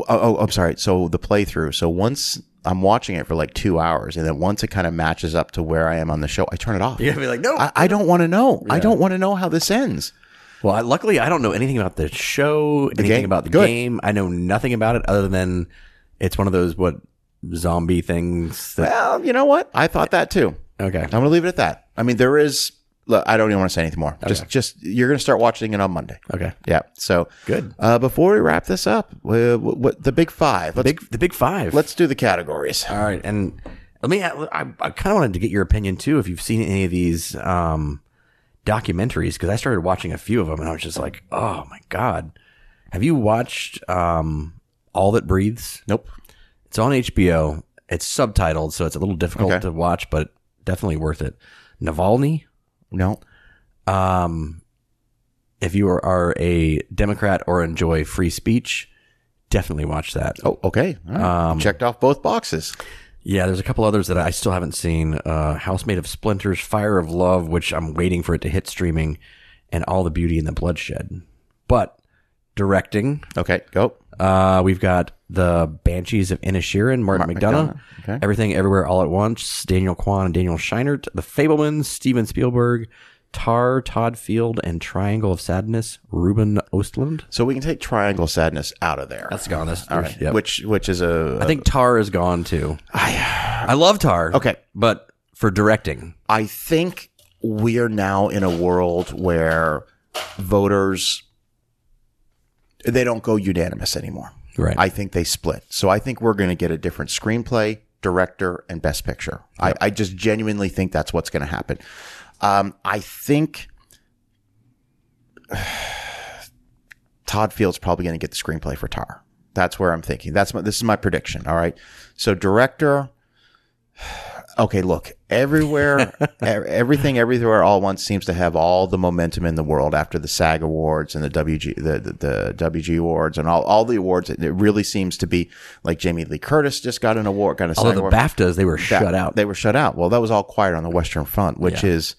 Oh, oh, I'm sorry. So the playthrough. So once I'm watching it for like two hours, and then once it kind of matches up to where I am on the show, I turn it off. You're gonna be like, no. I, I don't want to know. I don't want to know how this ends. well, I, luckily, I don't know anything about the show, anything game? about the Good. game. I know nothing about it other than it's one of those what zombie things. That, Well, you know what? I thought that too. okay. I'm going to leave it at that. I mean, there is. Look, I don't even want to say anything more. Just, just you're going to start watching it on Monday. Okay. Yeah. So Good. Uh, before we wrap this up, uh, what, what the big five? Let's Big the big five. let's do the categories. All right, and let me. I, I kind of wanted to get your opinion too, if you've seen any of these um, documentaries, because I started watching a few of them, and I was just like, oh my god. Have you watched um, All That Breathes? Nope. It's on HBO. It's subtitled, so it's a little difficult Okay. to watch, but definitely worth it. Navalny. No. Um, if you are, are a Democrat or enjoy free speech, definitely watch that. Oh, okay. All right. Checked off both boxes. Yeah, there's a couple others that I still haven't seen. Uh, House Made of Splinters, Fire of Love, which I'm waiting for it to hit streaming, and All the Beauty and the Bloodshed. But directing, Okay, go. uh, we've got the Banshees of Inisherin, Martin McDonagh, McDonagh, okay. Everything Everywhere All at Once, Daniel Kwan and Daniel Scheinert, The Fabelmans, Steven Spielberg, Tar, Todd Field, and Triangle of Sadness, Ruben Ostlund. So we can take Triangle of Sadness out of there. That's gone. That's, All right. yep. Which which is a I think Tar is gone too. I I love Tar. Okay. but for directing, I think we are now in a world where voters they don't go unanimous anymore. right? I think they split. So I think we're going to get a different screenplay, director, and best picture. I, I just genuinely think that's what's going to happen. Um, I think *sighs* Todd Field's probably going to get the screenplay for Tar. That's where I'm thinking. That's my, this is my prediction. All right. So director. Okay, look, everywhere, *laughs* everything, everywhere, all at once seems to have all the momentum in the world after the SAG awards and the WG, the, the, the WG awards and all, all the awards. It really seems to be like Jamie Lee Curtis just got an award, got a SAG Although the award. BAFTAs, they were shut out. They were shut out. Well, that was all quiet on the Western Front, which Yeah. is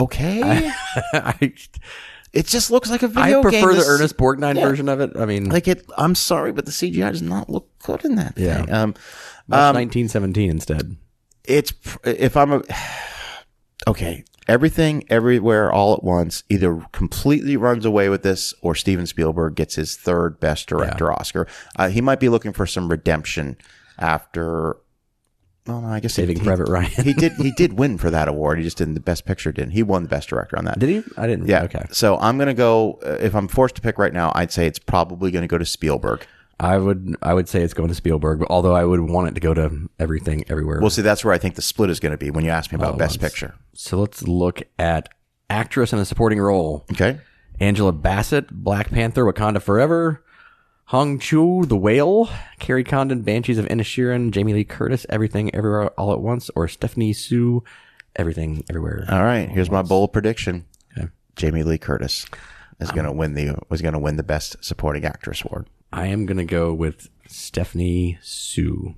okay. *laughs* I, it just looks like a video game. I prefer the This- Ernest Borgnine Yeah. version of it. I mean, Like it, I'm sorry, but the CGI does not look good in that Yeah. thing. Um, watch 1917 instead. It's if I'm a *sighs* okay, everything everywhere all at once either completely runs away with this or Steven Spielberg gets his third best director Oscar. Uh, he might be looking for some redemption after. Well, no, I guess Saving he, Private Ryan. he did. He did *laughs* win for that award. He just didn't. The best picture didn't. He won the best director on that. Did he? I didn't. Yeah. Okay. So I'm gonna go. Uh, if I'm forced to pick right now, I'd say it's probably gonna go to Spielberg. I would. I would say it's going to Spielberg. Although I would want it to go to everything, everywhere. Well, see, that's where I think the split is going to be when you ask me about at Best. Picture. so let's look at actress in a supporting role: Okay. Angela Bassett, Black Panther, Wakanda Forever. Hong Chau, The Whale, Kerry Condon, Banshees of Inisherin, Jamie Lee Curtis, Everything Everywhere All at Once, or Stephanie Hsu, Everything Everywhere. All right. Here's my bold prediction. Okay. Jamie Lee Curtis is going to win the was going to win the Best Supporting Actress award. I am gonna go with Stephanie Hsu.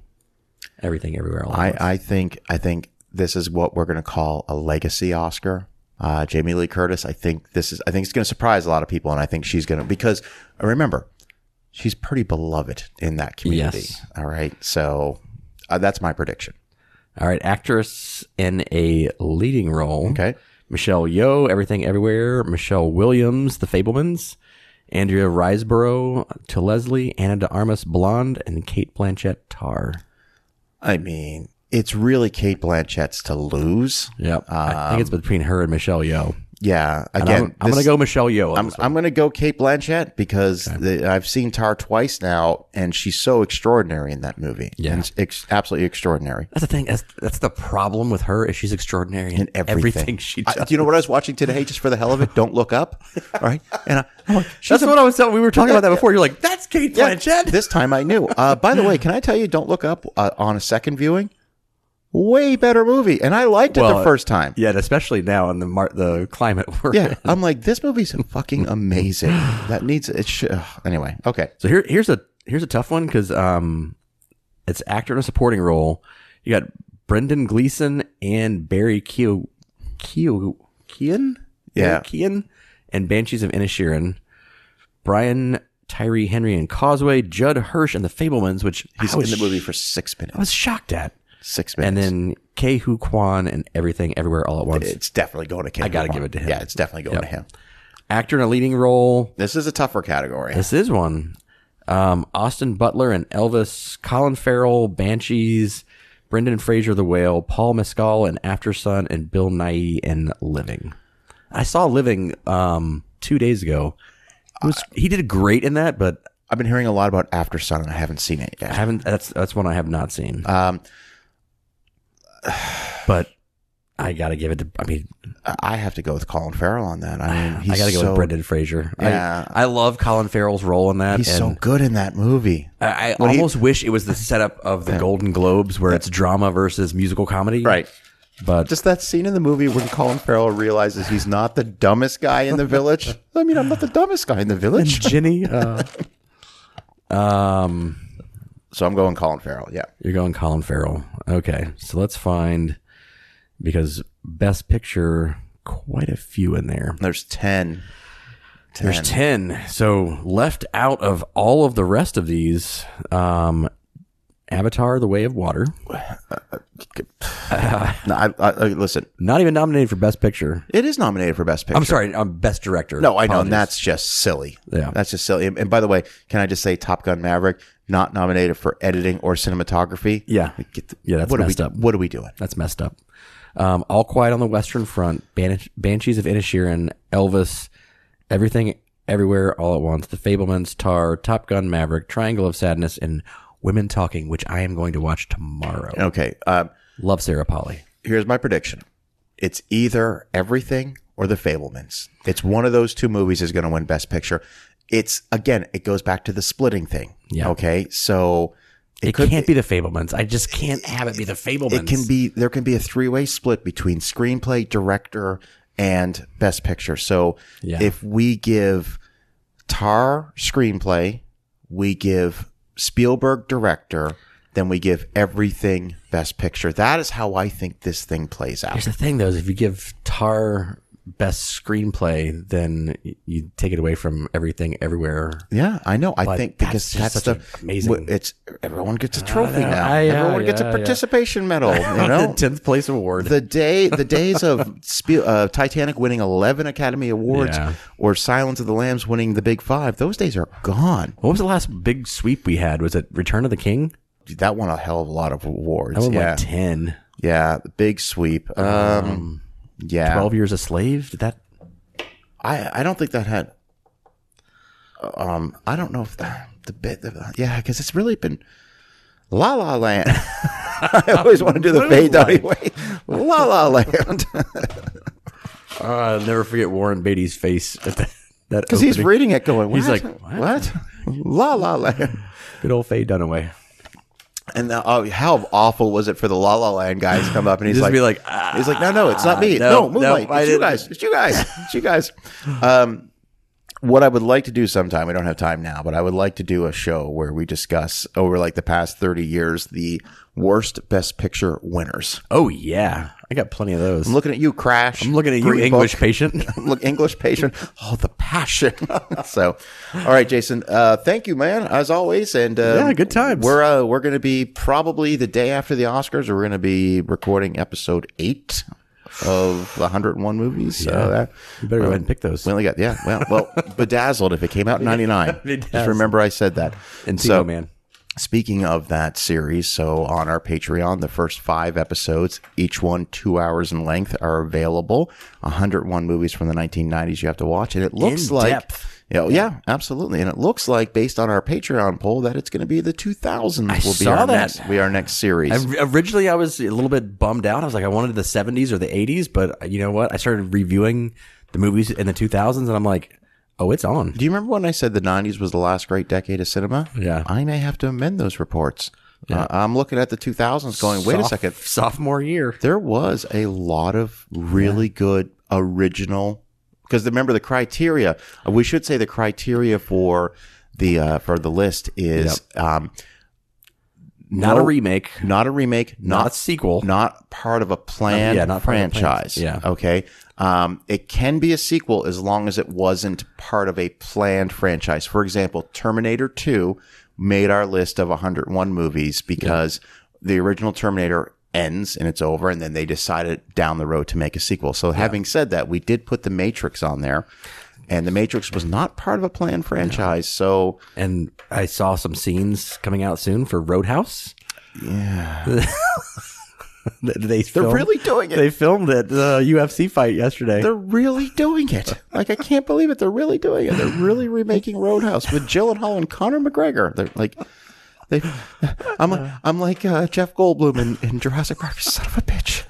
Everything Everywhere I, Once. I think I think this is what we're going to call a legacy Oscar. Uh, Jamie Lee Curtis. I think this is. I think it's going to surprise a lot of people, and I think she's going to because remember, she's pretty beloved in that community. Yes. All right. So uh, that's my prediction. All right, actress in a leading role. Okay. Michelle Yeoh, Everything Everywhere. Michelle Williams, The Fabelmans. Andrea Riseborough, To Leslie. Ana de Armas, Blonde. And Cate Blanchett, Tar. I mean, it's really Cate Blanchett's to lose. Yep. I think it's um, between her and Michelle Yeoh. Yeah, And again, I'm, I'm going to go Michelle Yeoh. I'm. I'm going to go Cate Blanchett because the, I've seen Tar twice now, and she's so extraordinary in that movie. Yeah. And it's ex- absolutely extraordinary That's the thing. That's, that's the problem with her is she's extraordinary in, in everything. everything she does. do you know what I was watching today, just for the hell of it? Don't look up. *laughs* All right, and I, I'm like, That's a- what I was telling. We were talking about that before. You're like, that's Cate yeah, Blanchett. This time I knew. Uh, by the way, can I tell you? Don't look up uh, on a second viewing. Way better movie, and I liked it the first time. yeah, especially now in the mar- the climate *laughs* we're Yeah, in. I'm like, this movie's fucking *laughs* amazing. That needs it. Ugh. anyway, okay. So here, here's a here's a tough one because um, it's actor in a supporting role. You got Brendan Gleeson and Barry Keogh, Keogh, Kean, Yeah. Kean, and Banshees of Inisherin. Brian Tyree Henry and Causeway, Judd Hirsch and the Fabelmans, which He's in the movie for six minutes. I was shocked at. Six minutes. And then Ke Huy Quan and Everything Everywhere All at Once. it's definitely going to. I gotta give it to him. Yeah, it's definitely going Yep. to him. Actor in a leading role. This is a tougher category. This is one. Um, Austin Butler and Elvis, Colin Farrell, Banshees, Brendan Fraser, The Whale, Paul Mescal and Aftersun, and Bill Nighy in Living. I saw Living um, two days ago. It was, he did great in that, but I've been hearing a lot about Aftersun, and I haven't seen it I yet. haven't. That's that's one I have not seen. Um, *sighs* But I got to give it to. I mean, I have to go with Colin Farrell on that. I mean, *sighs* he's I got to go so, with Brendan Fraser. Yeah. I, I love Colin Farrell's role in that. He's and so good in that movie. I, I When he- almost wish it was the setup of the Golden Globes, where it's drama versus musical comedy. Right. But Just that scene in the movie when Colin Farrell realizes he's not the dumbest guy in the village. *laughs* I mean, I'm not the dumbest guy in the village. Ginny, *laughs* uh, um, So I'm going Colin Farrell. Yeah. you're going Colin Farrell. Okay, so let's find because Best Picture, quite a few in there. There's 10. 10. There's ten. So left out of all of the rest of these, um, Avatar: The Way of Water, *sighs* No, I, I, I- listen, not even nominated for Best Picture. it is nominated for Best Picture. I'm sorry, um, Best Director. No, I know. Apologies. And that's just silly. Yeah. That's just silly. And, and by the way, can I just say Top Gun Maverick, not nominated for editing or cinematography? Yeah. Get the- Yeah, that's what messed are we, up. What are we doing? That's messed up. Um, All Quiet on the Western Front, Ban- Banshees of Inisherin, Elvis, Everything Everywhere All at Once, The Fabelmans, Tar, Top Gun Maverick, Triangle of Sadness, and Women Talking, which I am going to watch tomorrow. Okay. Um, Love Sarah Polley. here's my prediction. It's either everything or the Fabelmans. It's one of those two movies is going to win Best Picture. It's again, it goes back to the splitting thing. Yeah. Okay. So It, could- can't be The Fabelmans. I just can't have it be The Fabelmans. it can be there can be a three way split between screenplay, director, and best picture. So Yeah. if we give Tar screenplay, we give Spielberg director, then we give everything best picture. That is how I think this thing plays out. Here's the thing, though, is if you give Tar Best Screenplay, then you take it away from Everything Everywhere. Yeah, I know. I But think because that's, the amazing- It's everyone gets a trophy know. now. I- yeah, everyone gets a yeah, yeah. participation medal. *laughs* You know, tenth place award. the day the *laughs* days of Spiel, uh, Titanic winning 11 Academy Awards Yeah. or Silence of the Lambs winning the Big 5 those days are gone What was the last big sweep we had? Was it Return of the King? Dude, that won a hell of a lot of awards That was yeah like 10. yeah big sweep um, yeah 12 Years a Slave? Did that? I I don't think that had um I don't know if the, the bit the, yeah because it's really been La La Land *laughs* I always want to do the *laughs* fade Dottie way La La Land *laughs* Uh, I'll never forget Warren Beatty's face at that because he's reading it going what? He's like, what La La Land Good old Faye Dunaway. And the, oh, how awful was it for the La La Land guys to come up and he's like, like, "Ah, he's like, no, no, it's not me. no, No, no, Moonlight. I it's you guys. It's you guys. It's you guys. *laughs* Um, what I would like to do sometime, we don't have time now, but I would like to do a show where we discuss over like the past 30 years the worst best picture winners. Oh, yeah. I got plenty of those. I'm looking at you, Crash. I'm looking at you, Green English Book. patient. *laughs* Look, English patient. Oh, the passion. *laughs* so, all right, Jason. Uh, thank you, man, as always. And uh, Yeah, good times. We're uh, we're going to be probably the day after the Oscars. We're going to be recording episode eight of 101 movies. So that you better go ahead and pick those. we only got yeah. Well, well, *laughs* bedazzled if it came out in '99. Just remember I said that. And so, Man. Speaking of that series, so on our Patreon, the first five episodes, each one two hours in length, are available. 101 movies from the 1990s you have to watch. And it looks In like. depth. Oh, yeah, yeah, absolutely. And it looks like, based on our Patreon poll, that it's going to be the 2000s will be saw our that. next, be our next series. I, originally, I was a little bit bummed out. I was like, I wanted the 70s or the 80s, but uh, you know what? I started reviewing the movies in the 2000s, and I'm like, oh, it's on. Do you remember when I said the 90s was the last great decade of cinema? Yeah. I may have to amend those reports. Uh, I'm looking at the 2000s going, wait a second. Sophomore year. There was a lot of really good original because remember the criteria. We should say the criteria for the uh, for the list is um, Not no- a remake, not a remake, not, not a sequel. not part of a planned yeah, not franchise. yeah. Okay. Um, it can be a sequel as long as it wasn't part of a planned franchise. For example, Terminator 2 made our list of 101 movies because the original Terminator ends and it's over, and then they decided down the road to make a sequel. So, having said that, we did put The Matrix on there. And The Matrix was not part of a planned franchise. So, and I saw some scenes coming out soon for Roadhouse. yeah. *laughs* *laughs* they They're really doing it. They filmed it the UFC fight yesterday. They're really doing it. Like I can't believe it. They're really doing it. They're really remaking Roadhouse with Gyllenhaal and Conor McGregor. They're like, they. I'm like, I'm like uh, Jeff Goldblum in, in Jurassic Park. Son of a bitch.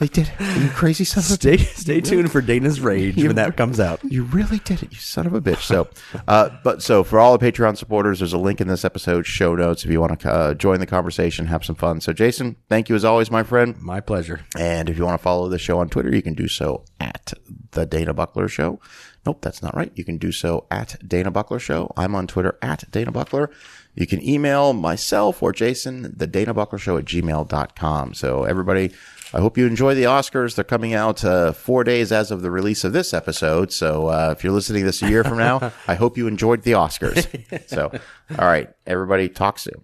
They did it. You crazy son of a stay stay tuned for Dana's rage when that comes out. You really did it, you son of a bitch. So, *laughs* uh, but so for all the Patreon supporters, there's a link in this episode show notes if you want to uh, join the conversation, have some fun. So, Jason, thank you as always, my friend. My pleasure. And if you want to follow the show on Twitter, you can do so at the Dana Buckler Show. Nope, that's not right. You can do so at Dana Buckler Show. I'm on Twitter at Dana Buckler. You can email myself or Jason, the Dana Buckler Show at gmail.com. So everybody, I hope you enjoy the Oscars. They're coming out uh, four days as of the release of this episode. So uh, if you're listening to this a year from now, *laughs* I hope you enjoyed the Oscars. So, all right, everybody, talk soon.